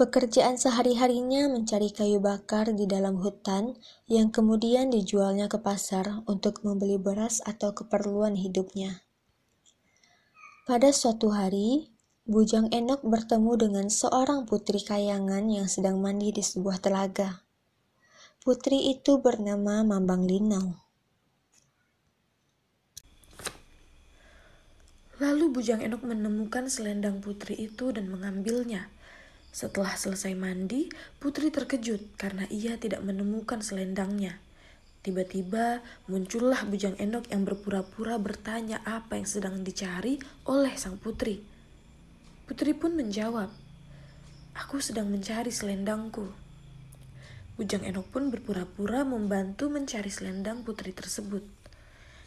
Pekerjaan sehari-harinya mencari kayu bakar di dalam hutan yang kemudian dijualnya ke pasar untuk membeli beras atau keperluan hidupnya. Pada suatu hari, Bujang Enok bertemu dengan seorang putri kayangan yang sedang mandi di sebuah telaga. Putri itu bernama Mambang Linau. Lalu Bujang Enok menemukan selendang putri itu dan mengambilnya. Setelah selesai mandi, putri terkejut karena ia tidak menemukan selendangnya. Tiba-tiba muncullah Bujang Enok yang berpura-pura bertanya apa yang sedang dicari oleh sang putri. Putri pun menjawab, Aku sedang mencari selendangku. Bujang Enok pun berpura-pura membantu mencari selendang putri tersebut.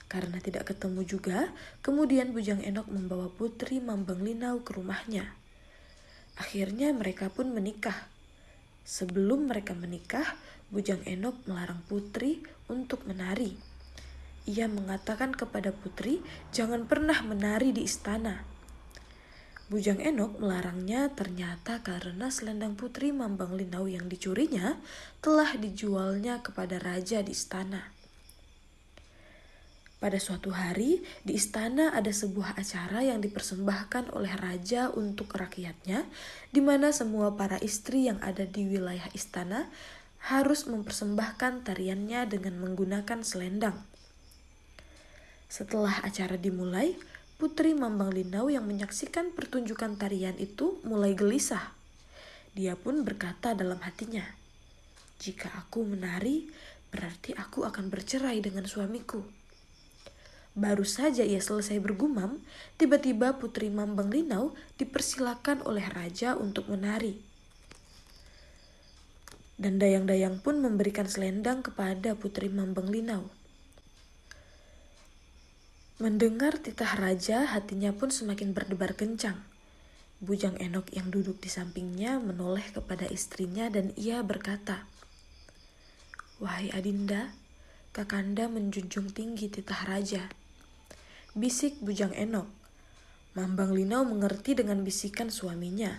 Karena tidak ketemu juga, kemudian Bujang Enok membawa putri Mambang Linau ke rumahnya. Akhirnya mereka pun menikah. Sebelum mereka menikah, Bujang Enok melarang putri untuk menari. Ia mengatakan kepada putri, "Jangan pernah menari di istana." Bujang Enok melarangnya ternyata karena selendang putri Mambang Linau yang dicurinya telah dijualnya kepada raja di istana. Pada suatu hari, di istana ada sebuah acara yang dipersembahkan oleh raja untuk rakyatnya, di mana semua para istri yang ada di wilayah istana harus mempersembahkan tariannya dengan menggunakan selendang. Setelah acara dimulai, Putri Mambang Linau yang menyaksikan pertunjukan tarian itu mulai gelisah. Dia pun berkata dalam hatinya, "Jika aku menari, berarti aku akan bercerai dengan suamiku." Baru saja ia selesai bergumam, tiba-tiba Putri Mambang Linau dipersilakan oleh raja untuk menari. Dan dayang-dayang pun memberikan selendang kepada Putri Mambang Linau. Mendengar titah raja, hatinya pun semakin berdebar kencang. Bujang Enok yang duduk di sampingnya menoleh kepada istrinya dan ia berkata, Wahai Adinda, Kakanda menjunjung tinggi titah raja. Bisik Bujang Enok. Mambang Linau mengerti dengan bisikan suaminya.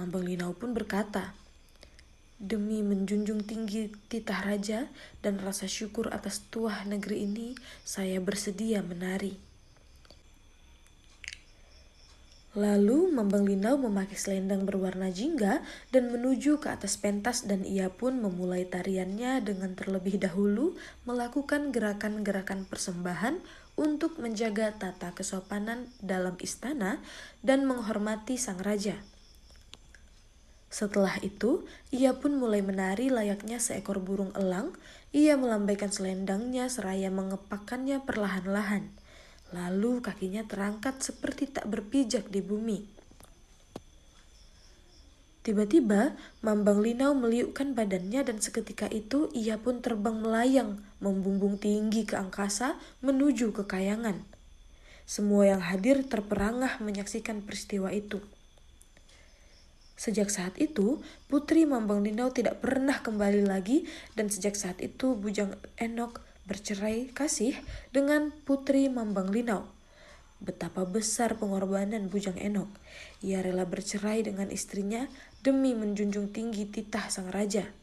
Mambang Linau pun berkata, Demi menjunjung tinggi titah raja dan rasa syukur atas tuah negeri ini, saya bersedia menari. Lalu Mambang Linau memakai selendang berwarna jingga dan menuju ke atas pentas dan ia pun memulai tariannya dengan terlebih dahulu melakukan gerakan-gerakan persembahan untuk menjaga tata kesopanan dalam istana dan menghormati sang raja. Setelah itu, ia pun mulai menari layaknya seekor burung elang. Ia melambaikan selendangnya seraya mengepakkannya perlahan-lahan. Lalu kakinya terangkat seperti tak berpijak di bumi. Tiba-tiba, Mambang Linau meliukkan badannya dan seketika itu ia pun terbang melayang, membumbung tinggi ke angkasa menuju ke kayangan. Semua yang hadir terperangah menyaksikan peristiwa itu. Sejak saat itu, Putri Mambang Linau tidak pernah kembali lagi dan sejak saat itu Bujang Enok bercerai kasih dengan Putri Mambang Linau. Betapa besar pengorbanan Bujang Enok. Ia rela bercerai dengan istrinya demi menjunjung tinggi titah sang raja.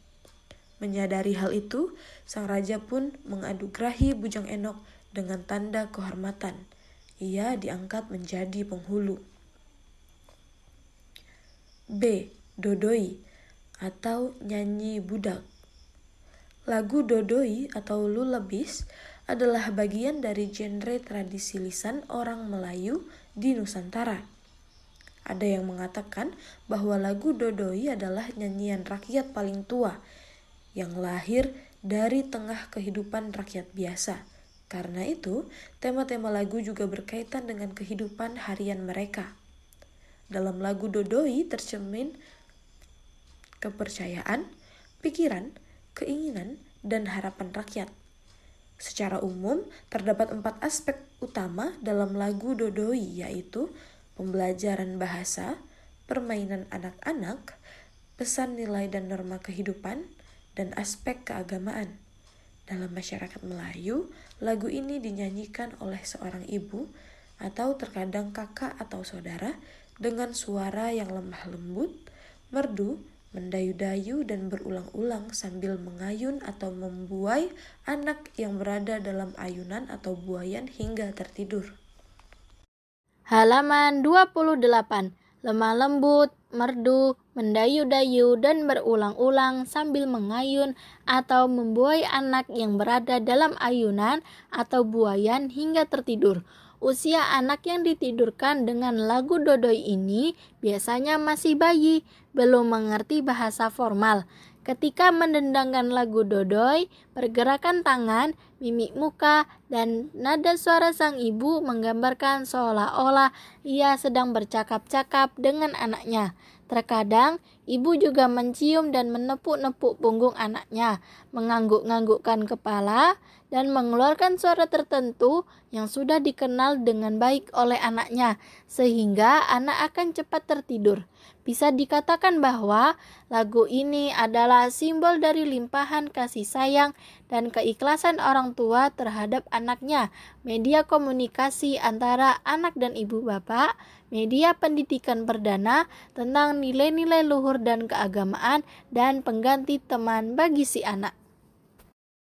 Menyadari hal itu, sang raja pun mengadugrahi Bujang Enok dengan tanda kehormatan. Ia diangkat menjadi penghulu. B. Dodoi atau nyanyi budak. Lagu dodoi atau lullabies adalah bagian dari genre tradisi lisan orang Melayu di Nusantara. Ada yang mengatakan bahwa lagu Dodoi adalah nyanyian rakyat paling tua yang lahir dari tengah kehidupan rakyat biasa. Karena itu, tema-tema lagu juga berkaitan dengan kehidupan harian mereka. Dalam lagu Dodoi tercermin kepercayaan, pikiran, keinginan, dan harapan rakyat. Secara umum, terdapat empat aspek utama dalam lagu Dodoi, yaitu pembelajaran bahasa, permainan anak-anak, pesan nilai dan norma kehidupan, dan aspek keagamaan. Dalam masyarakat Melayu, lagu ini dinyanyikan oleh seorang ibu atau terkadang kakak atau saudara dengan suara yang lemah lembut, merdu, mendayu-dayu dan berulang-ulang sambil mengayun atau membuai anak yang berada dalam ayunan atau buayan hingga tertidur. Halaman 28. Lemah lembut, merdu, mendayu-dayu, dan berulang-ulang sambil mengayun atau membuai anak yang berada dalam ayunan atau buayan hingga tertidur. Usia anak yang ditidurkan dengan lagu dodoi ini biasanya masih bayi, belum mengerti bahasa formal. Ketika mendendangkan lagu dodoi, pergerakan tangan, mimik muka, dan nada suara sang ibu menggambarkan seolah-olah ia sedang bercakap-cakap dengan anaknya. Terkadang, ibu juga mencium dan menepuk-nepuk punggung anaknya, mengangguk-nganggukkan kepala, dan mengeluarkan suara tertentu yang sudah dikenal dengan baik oleh anaknya, sehingga anak akan cepat tertidur. Bisa dikatakan bahwa lagu ini adalah simbol dari limpahan kasih sayang dan keikhlasan orang tua terhadap anaknya, media komunikasi antara anak dan ibu bapak, media pendidikan perdana tentang nilai-nilai luhur dan keagamaan, dan pengganti teman bagi si anak.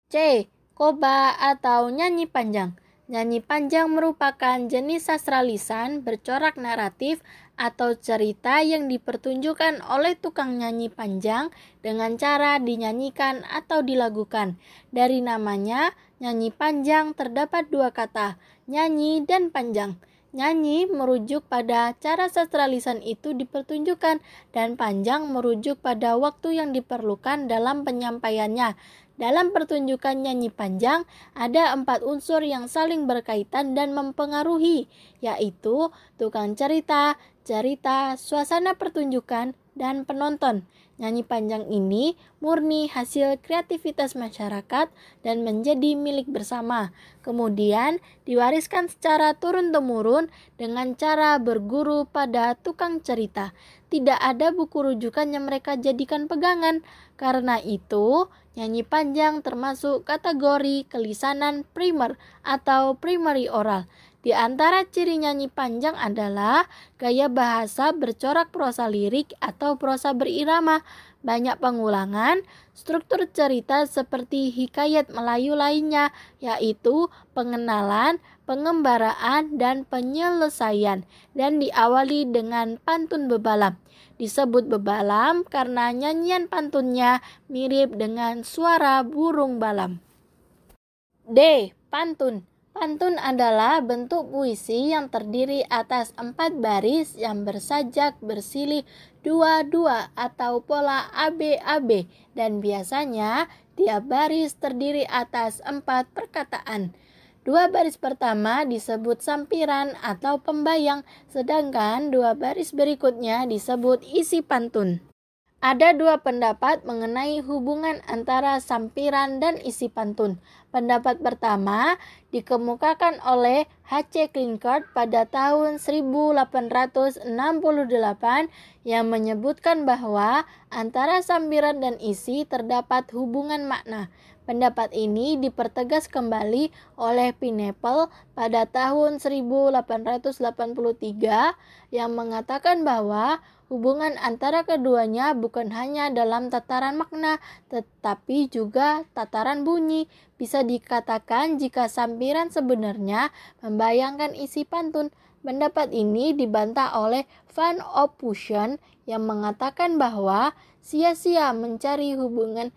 C. Koba atau nyanyi panjang Nyanyi panjang merupakan jenis sastra lisan bercorak naratif atau cerita yang dipertunjukkan oleh tukang nyanyi panjang dengan cara dinyanyikan atau dilagukan. Dari namanya, nyanyi panjang terdapat dua kata, nyanyi dan panjang. Nyanyi merujuk pada cara sastra lisan itu dipertunjukkan dan panjang merujuk pada waktu yang diperlukan dalam penyampaiannya. Dalam pertunjukan nyanyi panjang, ada empat unsur yang saling berkaitan dan mempengaruhi, yaitu tukang cerita, cerita, suasana pertunjukan, dan penonton. Nyanyi panjang ini murni hasil kreativitas masyarakat dan menjadi milik bersama. Kemudian diwariskan secara turun-temurun dengan cara berguru pada tukang cerita. Tidak ada buku rujukan yang mereka jadikan pegangan. Karena itu, nyanyi panjang termasuk kategori kelisanan primer atau primary oral. Di antara ciri nyanyi panjang adalah gaya bahasa bercorak prosa lirik atau prosa berirama, banyak pengulangan, struktur cerita seperti hikayat Melayu lainnya, yaitu pengenalan, pengembaraan, dan penyelesaian, dan diawali dengan pantun bebalam. Disebut bebalam karena nyanyian pantunnya mirip dengan suara burung balam. D. Pantun Pantun adalah bentuk puisi yang terdiri atas empat baris yang bersajak bersilih dua-dua atau pola AB-AB dan biasanya tiap baris terdiri atas empat perkataan. Dua baris pertama disebut sampiran atau pembayang, sedangkan dua baris berikutnya disebut isi pantun. Ada dua pendapat mengenai hubungan antara sampiran dan isi pantun. Pendapat pertama dikemukakan oleh H.C. Klinkert pada tahun 1868 yang menyebutkan bahwa antara sampiran dan isi terdapat hubungan makna. Pendapat ini dipertegas kembali oleh Pineapple pada tahun 1883 yang mengatakan bahwa hubungan antara keduanya bukan hanya dalam tataran makna tetapi juga tataran bunyi. Bisa dikatakan jika sampiran sebenarnya membayangkan isi pantun. Pendapat ini dibantah oleh Van Ophusen yang mengatakan bahwa sia-sia mencari hubungan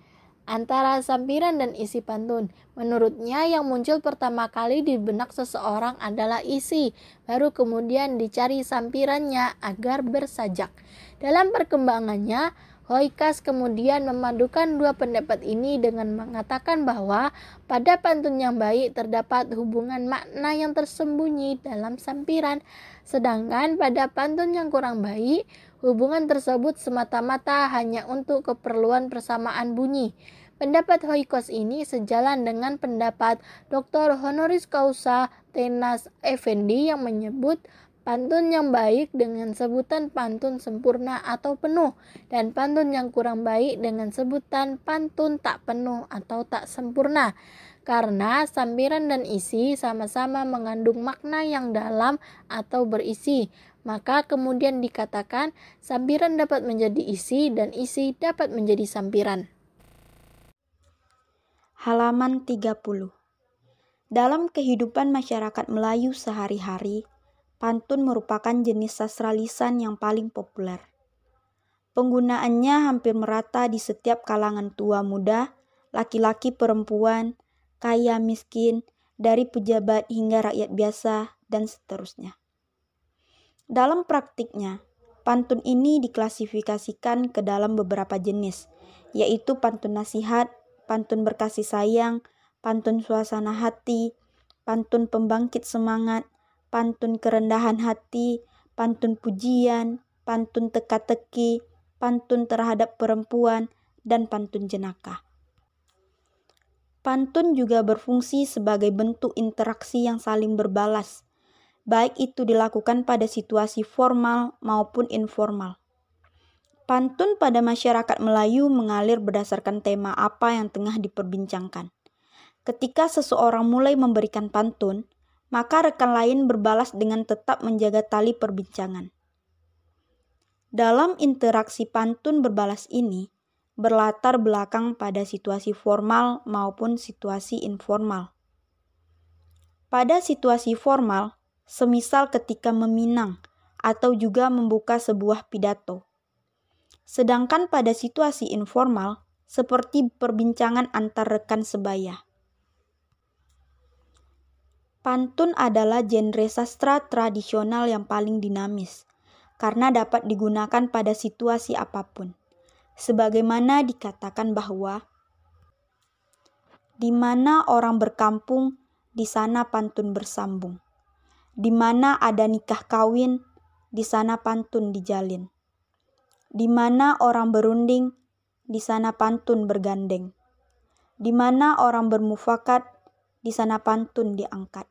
antara sampiran dan isi pantun. Menurutnya yang muncul pertama kali di benak seseorang adalah isi, baru kemudian dicari sampirannya agar bersajak. Dalam perkembangannya, Hoikas kemudian memadukan dua pendapat ini dengan mengatakan bahwa pada pantun yang baik terdapat hubungan makna yang tersembunyi dalam sampiran, sedangkan pada pantun yang kurang baik, hubungan tersebut semata-mata hanya untuk keperluan persamaan bunyi. Pendapat Hoikos ini sejalan dengan pendapat Dr. Honoris Causa Tenas Effendi yang menyebut pantun yang baik dengan sebutan pantun sempurna atau penuh dan pantun yang kurang baik dengan sebutan pantun tak penuh atau tak sempurna karena sampiran dan isi sama-sama mengandung makna yang dalam atau berisi maka kemudian dikatakan sampiran dapat menjadi isi dan isi dapat menjadi sampiran Halaman 30 Dalam kehidupan masyarakat Melayu sehari-hari, pantun merupakan jenis sastra lisan yang paling populer. Penggunaannya hampir merata di setiap kalangan tua muda, laki-laki perempuan, kaya miskin, dari pejabat hingga rakyat biasa, dan seterusnya. Dalam praktiknya, pantun ini diklasifikasikan ke dalam beberapa jenis, yaitu pantun nasihat, pantun berkasih sayang, pantun suasana hati, pantun pembangkit semangat, pantun kerendahan hati, pantun pujian, pantun teka-teki, pantun terhadap perempuan, dan pantun jenaka. Pantun juga berfungsi sebagai bentuk interaksi yang saling berbalas, baik itu dilakukan pada situasi formal maupun informal. Pantun pada masyarakat Melayu mengalir berdasarkan tema apa yang tengah diperbincangkan. Ketika seseorang mulai memberikan pantun, maka rekan lain berbalas dengan tetap menjaga tali perbincangan. Dalam interaksi pantun berbalas ini, berlatar belakang pada situasi formal maupun situasi informal. Pada situasi formal, semisal ketika meminang atau juga membuka sebuah pidato. Sedangkan pada situasi informal, seperti perbincangan antar rekan sebaya. Pantun adalah genre sastra tradisional yang paling dinamis, karena dapat digunakan pada situasi apa pun. Sebagaimana dikatakan bahwa di mana orang berkampung, di sana pantun bersambung. Di mana ada nikah kawin, di sana pantun dijalin. Di mana orang berunding, di sana pantun bergandeng. Di mana orang bermufakat, di sana pantun diangkat.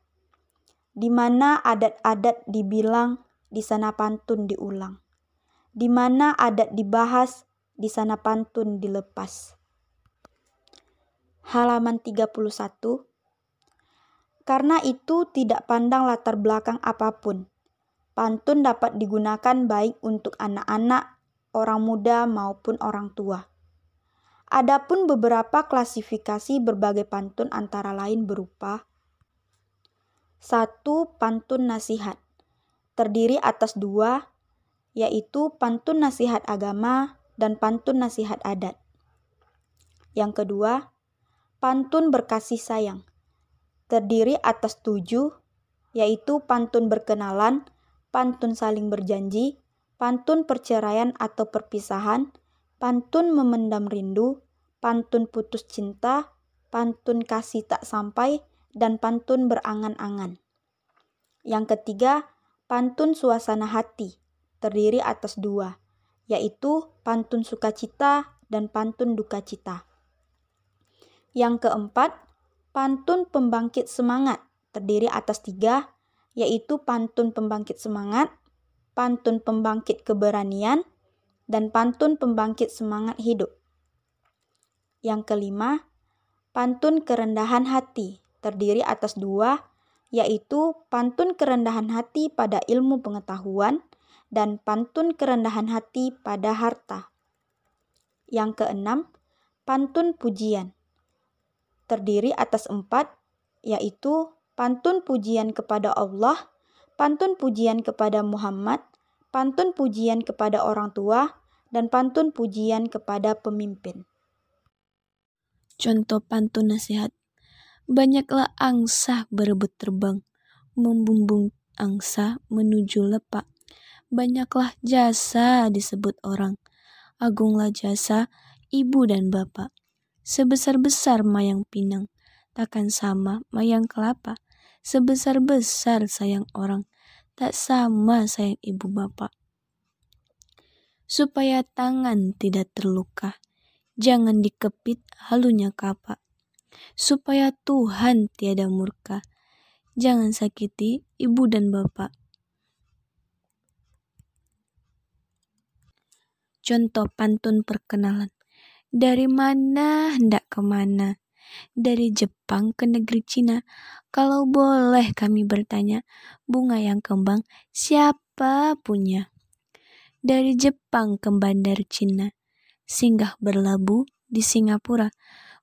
Di mana adat-adat dibilang, di sana pantun diulang. Di mana adat dibahas, di sana pantun dilepas. Halaman 31 Karena itu tidak pandang latar belakang apa pun. Pantun dapat digunakan baik untuk anak-anak, orang muda maupun orang tua. Adapun beberapa klasifikasi berbagai pantun antara lain berupa satu pantun nasihat. Terdiri atas dua, yaitu pantun nasihat agama dan pantun nasihat adat. Yang kedua, pantun berkasih sayang. Terdiri atas tujuh, yaitu pantun berkenalan, pantun saling berjanji, pantun perceraian atau perpisahan, pantun memendam rindu, pantun putus cinta, pantun kasih tak sampai, dan pantun berangan-angan. Yang ketiga, pantun suasana hati, terdiri atas dua, yaitu pantun sukacita dan pantun duka cita. Yang keempat, pantun pembangkit semangat, terdiri atas tiga, yaitu pantun pembangkit semangat, pantun pembangkit keberanian, dan pantun pembangkit semangat hidup. Yang kelima, pantun kerendahan hati, terdiri atas dua, yaitu pantun kerendahan hati pada ilmu pengetahuan dan pantun kerendahan hati pada harta. Yang keenam, pantun pujian, terdiri atas empat, yaitu pantun pujian kepada Allah, pantun pujian kepada Muhammad, pantun pujian kepada orang tua, dan pantun pujian kepada pemimpin. Contoh pantun nasihat Banyaklah angsa berebut terbang, membumbung angsa menuju lepak. Banyaklah jasa disebut orang, agunglah jasa ibu dan bapak. Sebesar-besar mayang pinang, takkan sama mayang kelapa. Sebesar-besar sayang orang, tak sama sayang ibu bapak. Supaya tangan tidak terluka, jangan dikepit halunya kapak supaya Tuhan tiada murka. Jangan sakiti ibu dan bapak. Contoh pantun perkenalan. Dari mana hendak ke mana? Dari Jepang ke negeri Cina. Kalau boleh kami bertanya, bunga yang kembang siapa punya? Dari Jepang ke bandar Cina, singgah berlabuh di Singapura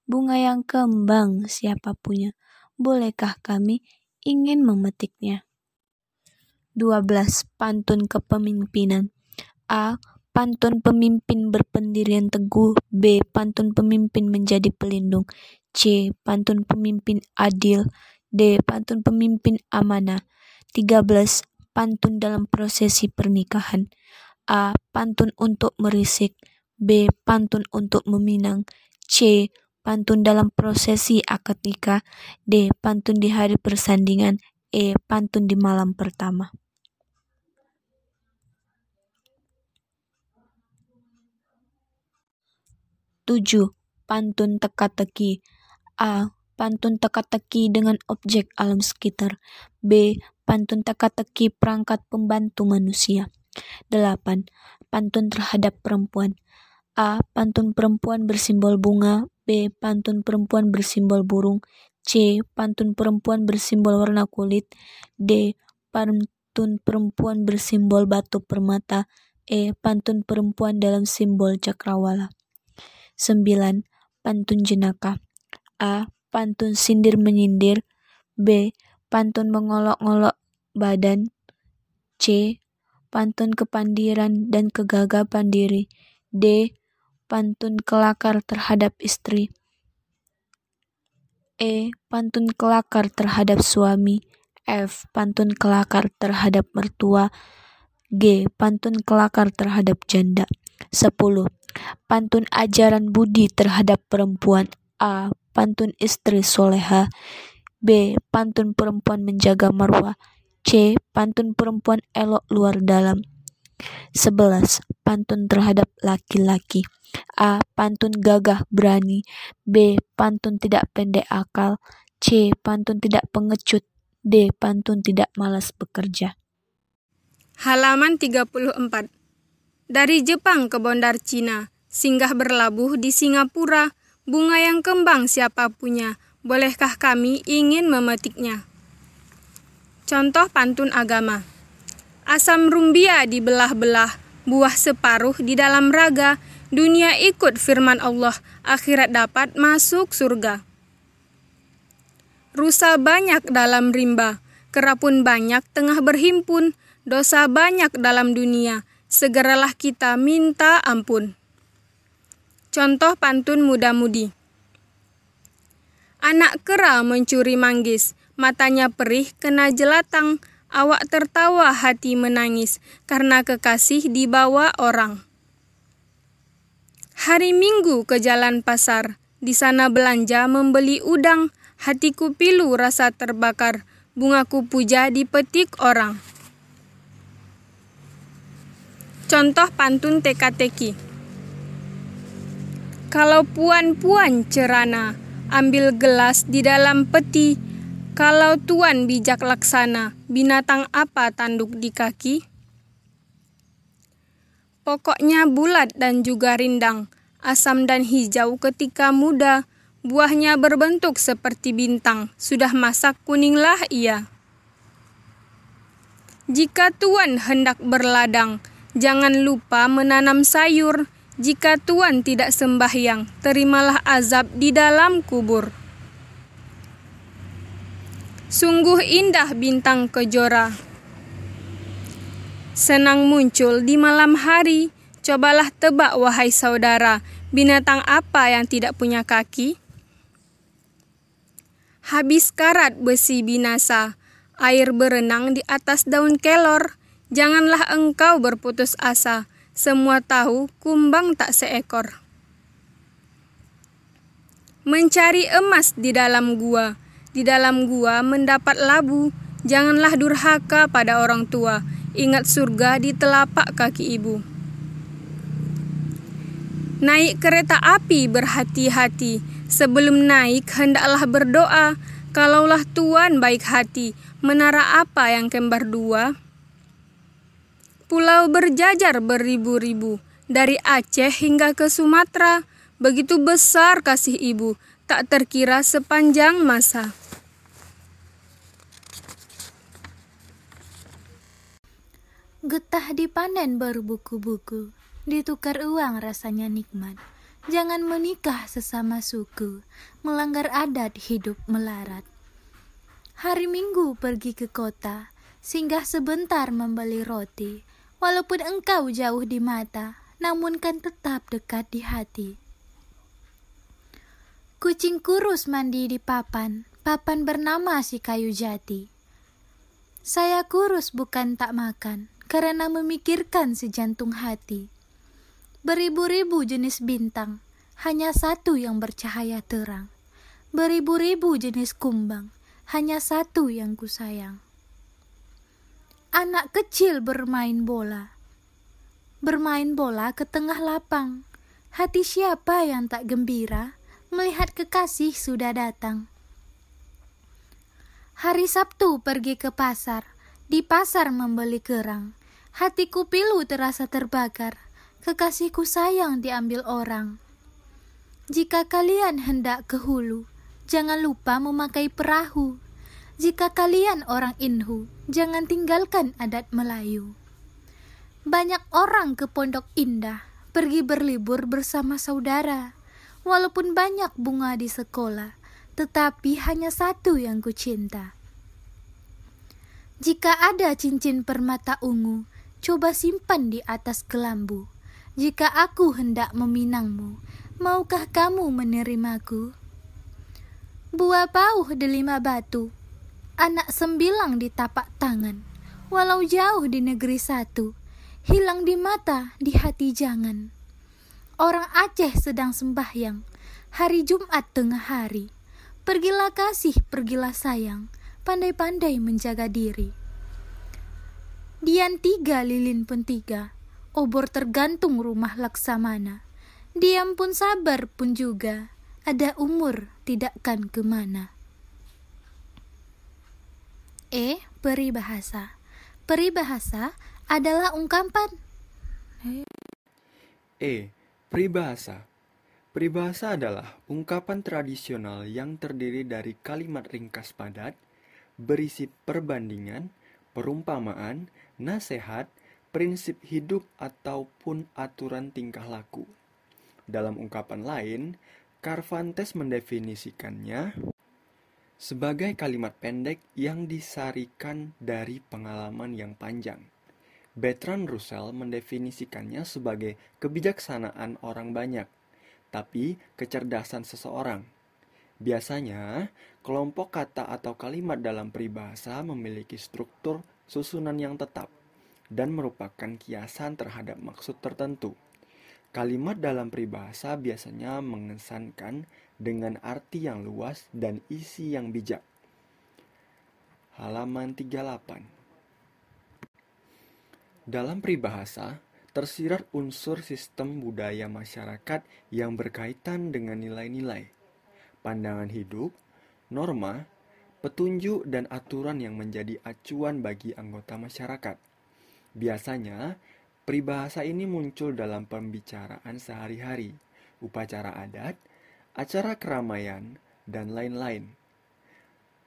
bunga yang kembang siapa punya. Bolehkah kami ingin memetiknya? 12. Pantun kepemimpinan A. Pantun pemimpin berpendirian teguh B. Pantun pemimpin menjadi pelindung C. Pantun pemimpin adil D. Pantun pemimpin amanah 13. Pantun dalam prosesi pernikahan A. Pantun untuk merisik B. Pantun untuk meminang C pantun dalam prosesi akad nikah, D. Pantun di hari persandingan, E. Pantun di malam pertama. Tujuh, pantun teka-teki. A. Pantun teka-teki dengan objek alam sekitar. B. Pantun teka-teki perangkat pembantu manusia. Delapan, pantun terhadap perempuan. A. Pantun perempuan bersimbol bunga. B. Pantun perempuan bersimbol burung. C. Pantun perempuan bersimbol warna kulit. D. Pantun perempuan bersimbol batu permata. E. Pantun perempuan dalam simbol cakrawala. 9. Pantun jenaka. A. Pantun sindir menyindir. B. Pantun mengolok-ngolok badan. C. Pantun kepandiran dan kegagapan diri. D. Pantun kelakar terhadap istri. E. Pantun kelakar terhadap suami. F. Pantun kelakar terhadap mertua. G. Pantun kelakar terhadap janda. 10. Pantun ajaran budi terhadap perempuan. A. Pantun istri soleha. B. Pantun perempuan menjaga marwah. C. Pantun perempuan elok luar dalam. 11. Pantun terhadap laki-laki. A. Pantun gagah berani. B. Pantun tidak pendek akal. C. Pantun tidak pengecut. D. Pantun tidak malas bekerja. Halaman 34. Dari Jepang ke Bondar Cina, singgah berlabuh di Singapura, bunga yang kembang siapa punya, bolehkah kami ingin memetiknya? Contoh pantun agama. Asam rumbia dibelah-belah, buah separuh di dalam raga, dunia ikut firman Allah, akhirat dapat masuk surga. Rusa banyak dalam rimba, kerapun banyak tengah berhimpun, dosa banyak dalam dunia, segeralah kita minta ampun. Contoh pantun muda-mudi. Anak kera mencuri manggis, matanya perih kena jelatang, awak tertawa hati menangis, karena kekasih dibawa orang. Hari Minggu ke jalan pasar, di sana belanja membeli udang, hatiku pilu rasa terbakar, bungaku puja dipetik orang. Contoh pantun teka-teki. Kalau puan-puan cerana, ambil gelas di dalam peti, kalau tuan bijak laksana, binatang apa tanduk di kaki? Pokoknya bulat dan juga rindang, asam dan hijau ketika muda, buahnya berbentuk seperti bintang, sudah masak kuninglah ia. Jika tuan hendak berladang, jangan lupa menanam sayur. Jika tuan tidak sembahyang, terimalah azab di dalam kubur. Sungguh indah bintang kejora. Senang muncul di malam hari. Cobalah tebak wahai saudara, binatang apa yang tidak punya kaki? Habis karat besi binasa, air berenang di atas daun kelor. Janganlah engkau berputus asa, semua tahu kumbang tak seekor. Mencari emas di dalam gua, di dalam gua mendapat labu, janganlah durhaka pada orang tua, ingat surga di telapak kaki ibu. Naik kereta api berhati-hati, sebelum naik hendaklah berdoa, kalaulah Tuhan baik hati, menara apa yang kembar dua? Pulau berjajar beribu-ribu, dari Aceh hingga ke Sumatera, begitu besar kasih ibu, tak terkira sepanjang masa. Getah dipanen baru buku-buku, ditukar uang rasanya nikmat. Jangan menikah sesama suku, melanggar adat hidup melarat. Hari Minggu pergi ke kota, singgah sebentar membeli roti. Walaupun engkau jauh di mata, namun kan tetap dekat di hati. Kucing kurus mandi di papan, papan bernama si kayu jati. Saya kurus bukan tak makan, karena memikirkan sejantung hati. Beribu-ribu jenis bintang, hanya satu yang bercahaya terang. Beribu-ribu jenis kumbang, hanya satu yang kusayang. Anak kecil bermain bola. Bermain bola ke tengah lapang. Hati siapa yang tak gembira melihat kekasih sudah datang. Hari Sabtu pergi ke pasar di pasar membeli kerang, hatiku pilu terasa terbakar. Kekasihku sayang diambil orang. Jika kalian hendak ke hulu, jangan lupa memakai perahu. Jika kalian orang Inhu, jangan tinggalkan adat Melayu. Banyak orang ke Pondok Indah, pergi berlibur bersama saudara. Walaupun banyak bunga di sekolah, tetapi hanya satu yang ku cinta. Jika ada cincin permata ungu, coba simpan di atas kelambu. Jika aku hendak meminangmu, maukah kamu menerimaku? Buah pauh delima batu, anak sembilang di tapak tangan, walau jauh di negeri satu, hilang di mata, di hati jangan. Orang Aceh sedang sembahyang, hari Jumat tengah hari. Pergilah kasih, pergilah sayang, pandai-pandai menjaga diri. Dian tiga, lilin pun tiga, obor tergantung rumah laksamana. Diam pun sabar pun juga, ada umur tidakkan ke mana. E. Peribahasa Peribahasa adalah ungkapan. E. Peribahasa Peribahasa adalah ungkapan tradisional yang terdiri dari kalimat ringkas padat, berisi perbandingan, perumpamaan, nasihat, prinsip hidup, ataupun aturan tingkah laku. Dalam ungkapan lain, Carvantes mendefinisikannya sebagai kalimat pendek yang disarikan dari pengalaman yang panjang. Bertrand Russell mendefinisikannya sebagai kebijaksanaan orang banyak, tapi kecerdasan seseorang. Biasanya, kelompok kata atau kalimat dalam peribahasa memiliki struktur susunan yang tetap dan merupakan kiasan terhadap maksud tertentu. Kalimat dalam peribahasa biasanya mengesankan dengan arti yang luas dan isi yang bijak. Halaman 38 Dalam peribahasa, tersirat unsur sistem budaya masyarakat yang berkaitan dengan nilai-nilai pandangan hidup, norma, petunjuk, dan aturan yang menjadi acuan bagi anggota masyarakat. Biasanya, peribahasa ini muncul dalam pembicaraan sehari-hari, upacara adat, acara keramaian, dan lain-lain.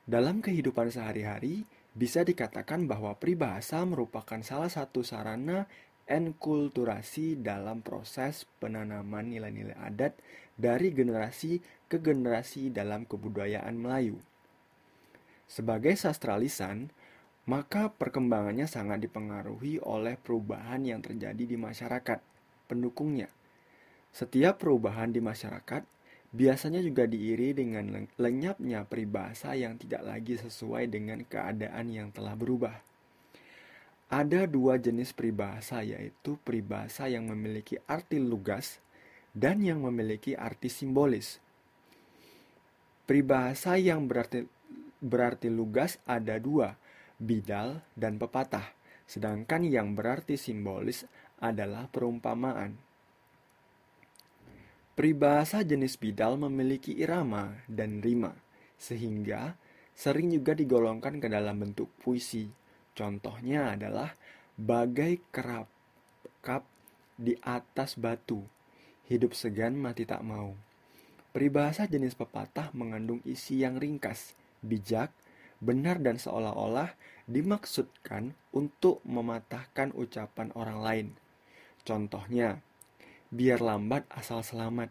Dalam kehidupan sehari-hari, bisa dikatakan bahwa peribahasa merupakan salah satu sarana enkulturasi dalam proses penanaman nilai-nilai adat dari generasi ke generasi dalam kebudayaan Melayu. Sebagai sastra lisan, maka perkembangannya sangat dipengaruhi oleh perubahan yang terjadi di masyarakat pendukungnya. Setiap perubahan di masyarakat biasanya juga diiri dengan lenyapnya peribahasa yang tidak lagi sesuai dengan keadaan yang telah berubah. Ada dua jenis peribahasa yaitu peribahasa yang memiliki arti lugas dan yang memiliki arti simbolis. Peribahasa yang berarti, berarti lugas ada dua, bidal dan pepatah, sedangkan yang berarti simbolis adalah perumpamaan. Peribahasa jenis bidal memiliki irama dan rima, sehingga sering juga digolongkan ke dalam bentuk puisi Contohnya adalah bagai kerap kap di atas batu. Hidup segan mati tak mau. Peribahasa jenis pepatah mengandung isi yang ringkas, bijak, benar dan seolah-olah dimaksudkan untuk mematahkan ucapan orang lain. Contohnya, biar lambat asal selamat.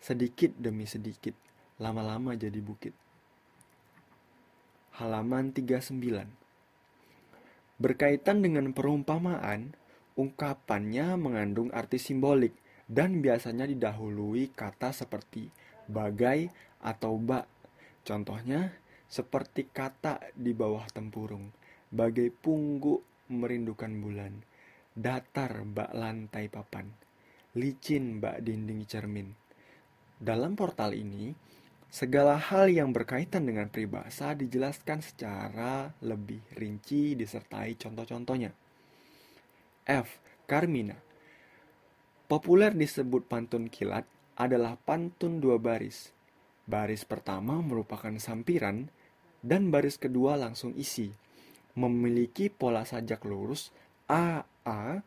Sedikit demi sedikit, lama-lama jadi bukit. Halaman 39 Berkaitan dengan perumpamaan, ungkapannya mengandung arti simbolik dan biasanya didahului kata seperti bagai atau bak. Contohnya, seperti kata di bawah tempurung, bagai pungguk merindukan bulan, datar bak lantai papan, licin bak dinding cermin. Dalam portal ini, Segala hal yang berkaitan dengan peribahasa dijelaskan secara lebih rinci disertai contoh-contohnya. F. Carmina Populer disebut pantun kilat adalah pantun dua baris. Baris pertama merupakan sampiran dan baris kedua langsung isi. Memiliki pola sajak lurus AA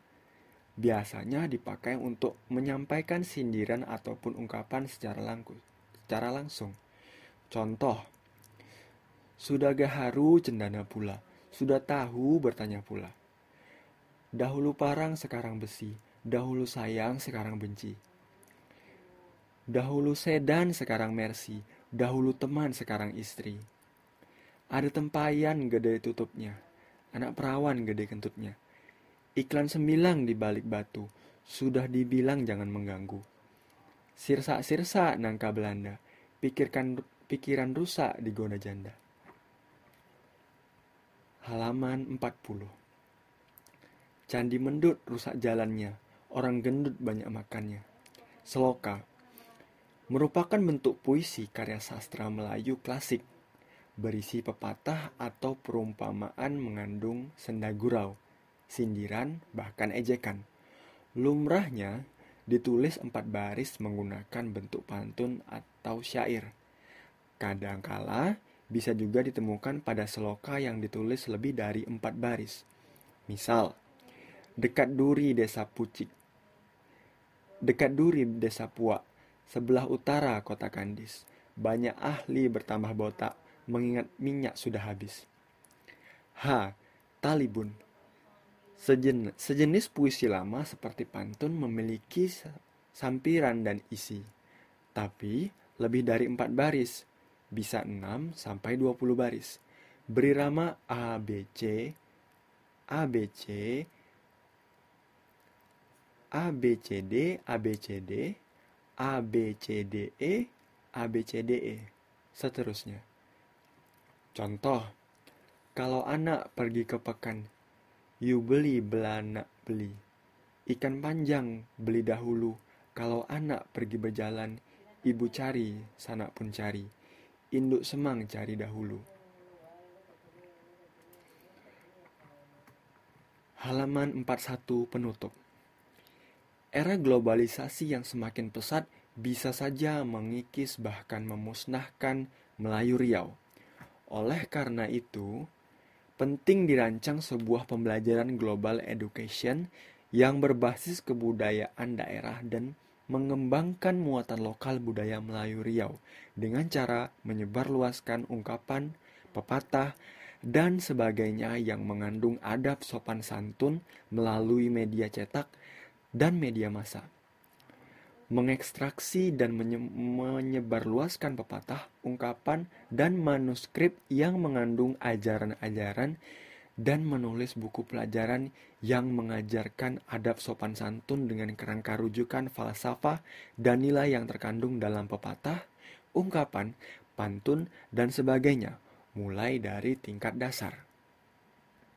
biasanya dipakai untuk menyampaikan sindiran ataupun ungkapan secara langsung secara langsung. Contoh, sudah gaharu cendana pula, sudah tahu bertanya pula. Dahulu parang sekarang besi, dahulu sayang sekarang benci. Dahulu sedan sekarang mercy, dahulu teman sekarang istri. Ada tempayan gede tutupnya, anak perawan gede kentutnya. Iklan sembilang di balik batu, sudah dibilang jangan mengganggu. Sirsa-sirsa nangka Belanda, pikirkan pikiran rusak di gona janda. Halaman 40 Candi mendut rusak jalannya, orang gendut banyak makannya. Seloka. Merupakan bentuk puisi karya sastra Melayu klasik. Berisi pepatah atau perumpamaan mengandung senda gurau, sindiran, bahkan ejekan. Lumrahnya ditulis empat baris menggunakan bentuk pantun atau syair. Kadangkala bisa juga ditemukan pada seloka yang ditulis lebih dari empat baris. Misal, dekat duri desa Pucik, dekat duri desa Puak, sebelah utara kota Kandis, banyak ahli bertambah botak mengingat minyak sudah habis. H. Talibun Sejen, Sejenis puisi lama seperti pantun memiliki sampiran dan isi, tapi lebih dari empat baris bisa 6 sampai 20 baris. Beri rama ABC, ABC, ABCD, ABCD, ABCDE, ABCDE, seterusnya. Contoh, kalau anak pergi ke pekan, you beli belanak beli. Ikan panjang beli dahulu, kalau anak pergi berjalan, ibu cari, sanak pun cari induk semang cari dahulu. Halaman 41 penutup. Era globalisasi yang semakin pesat bisa saja mengikis bahkan memusnahkan Melayu Riau. Oleh karena itu, penting dirancang sebuah pembelajaran global education yang berbasis kebudayaan daerah dan mengembangkan muatan lokal budaya Melayu Riau dengan cara menyebarluaskan ungkapan, pepatah, dan sebagainya yang mengandung adab sopan santun melalui media cetak dan media massa. Mengekstraksi dan menye menyebarluaskan pepatah, ungkapan, dan manuskrip yang mengandung ajaran-ajaran dan menulis buku pelajaran yang mengajarkan adab sopan santun dengan kerangka rujukan falsafah dan nilai yang terkandung dalam pepatah, ungkapan, pantun, dan sebagainya, mulai dari tingkat dasar.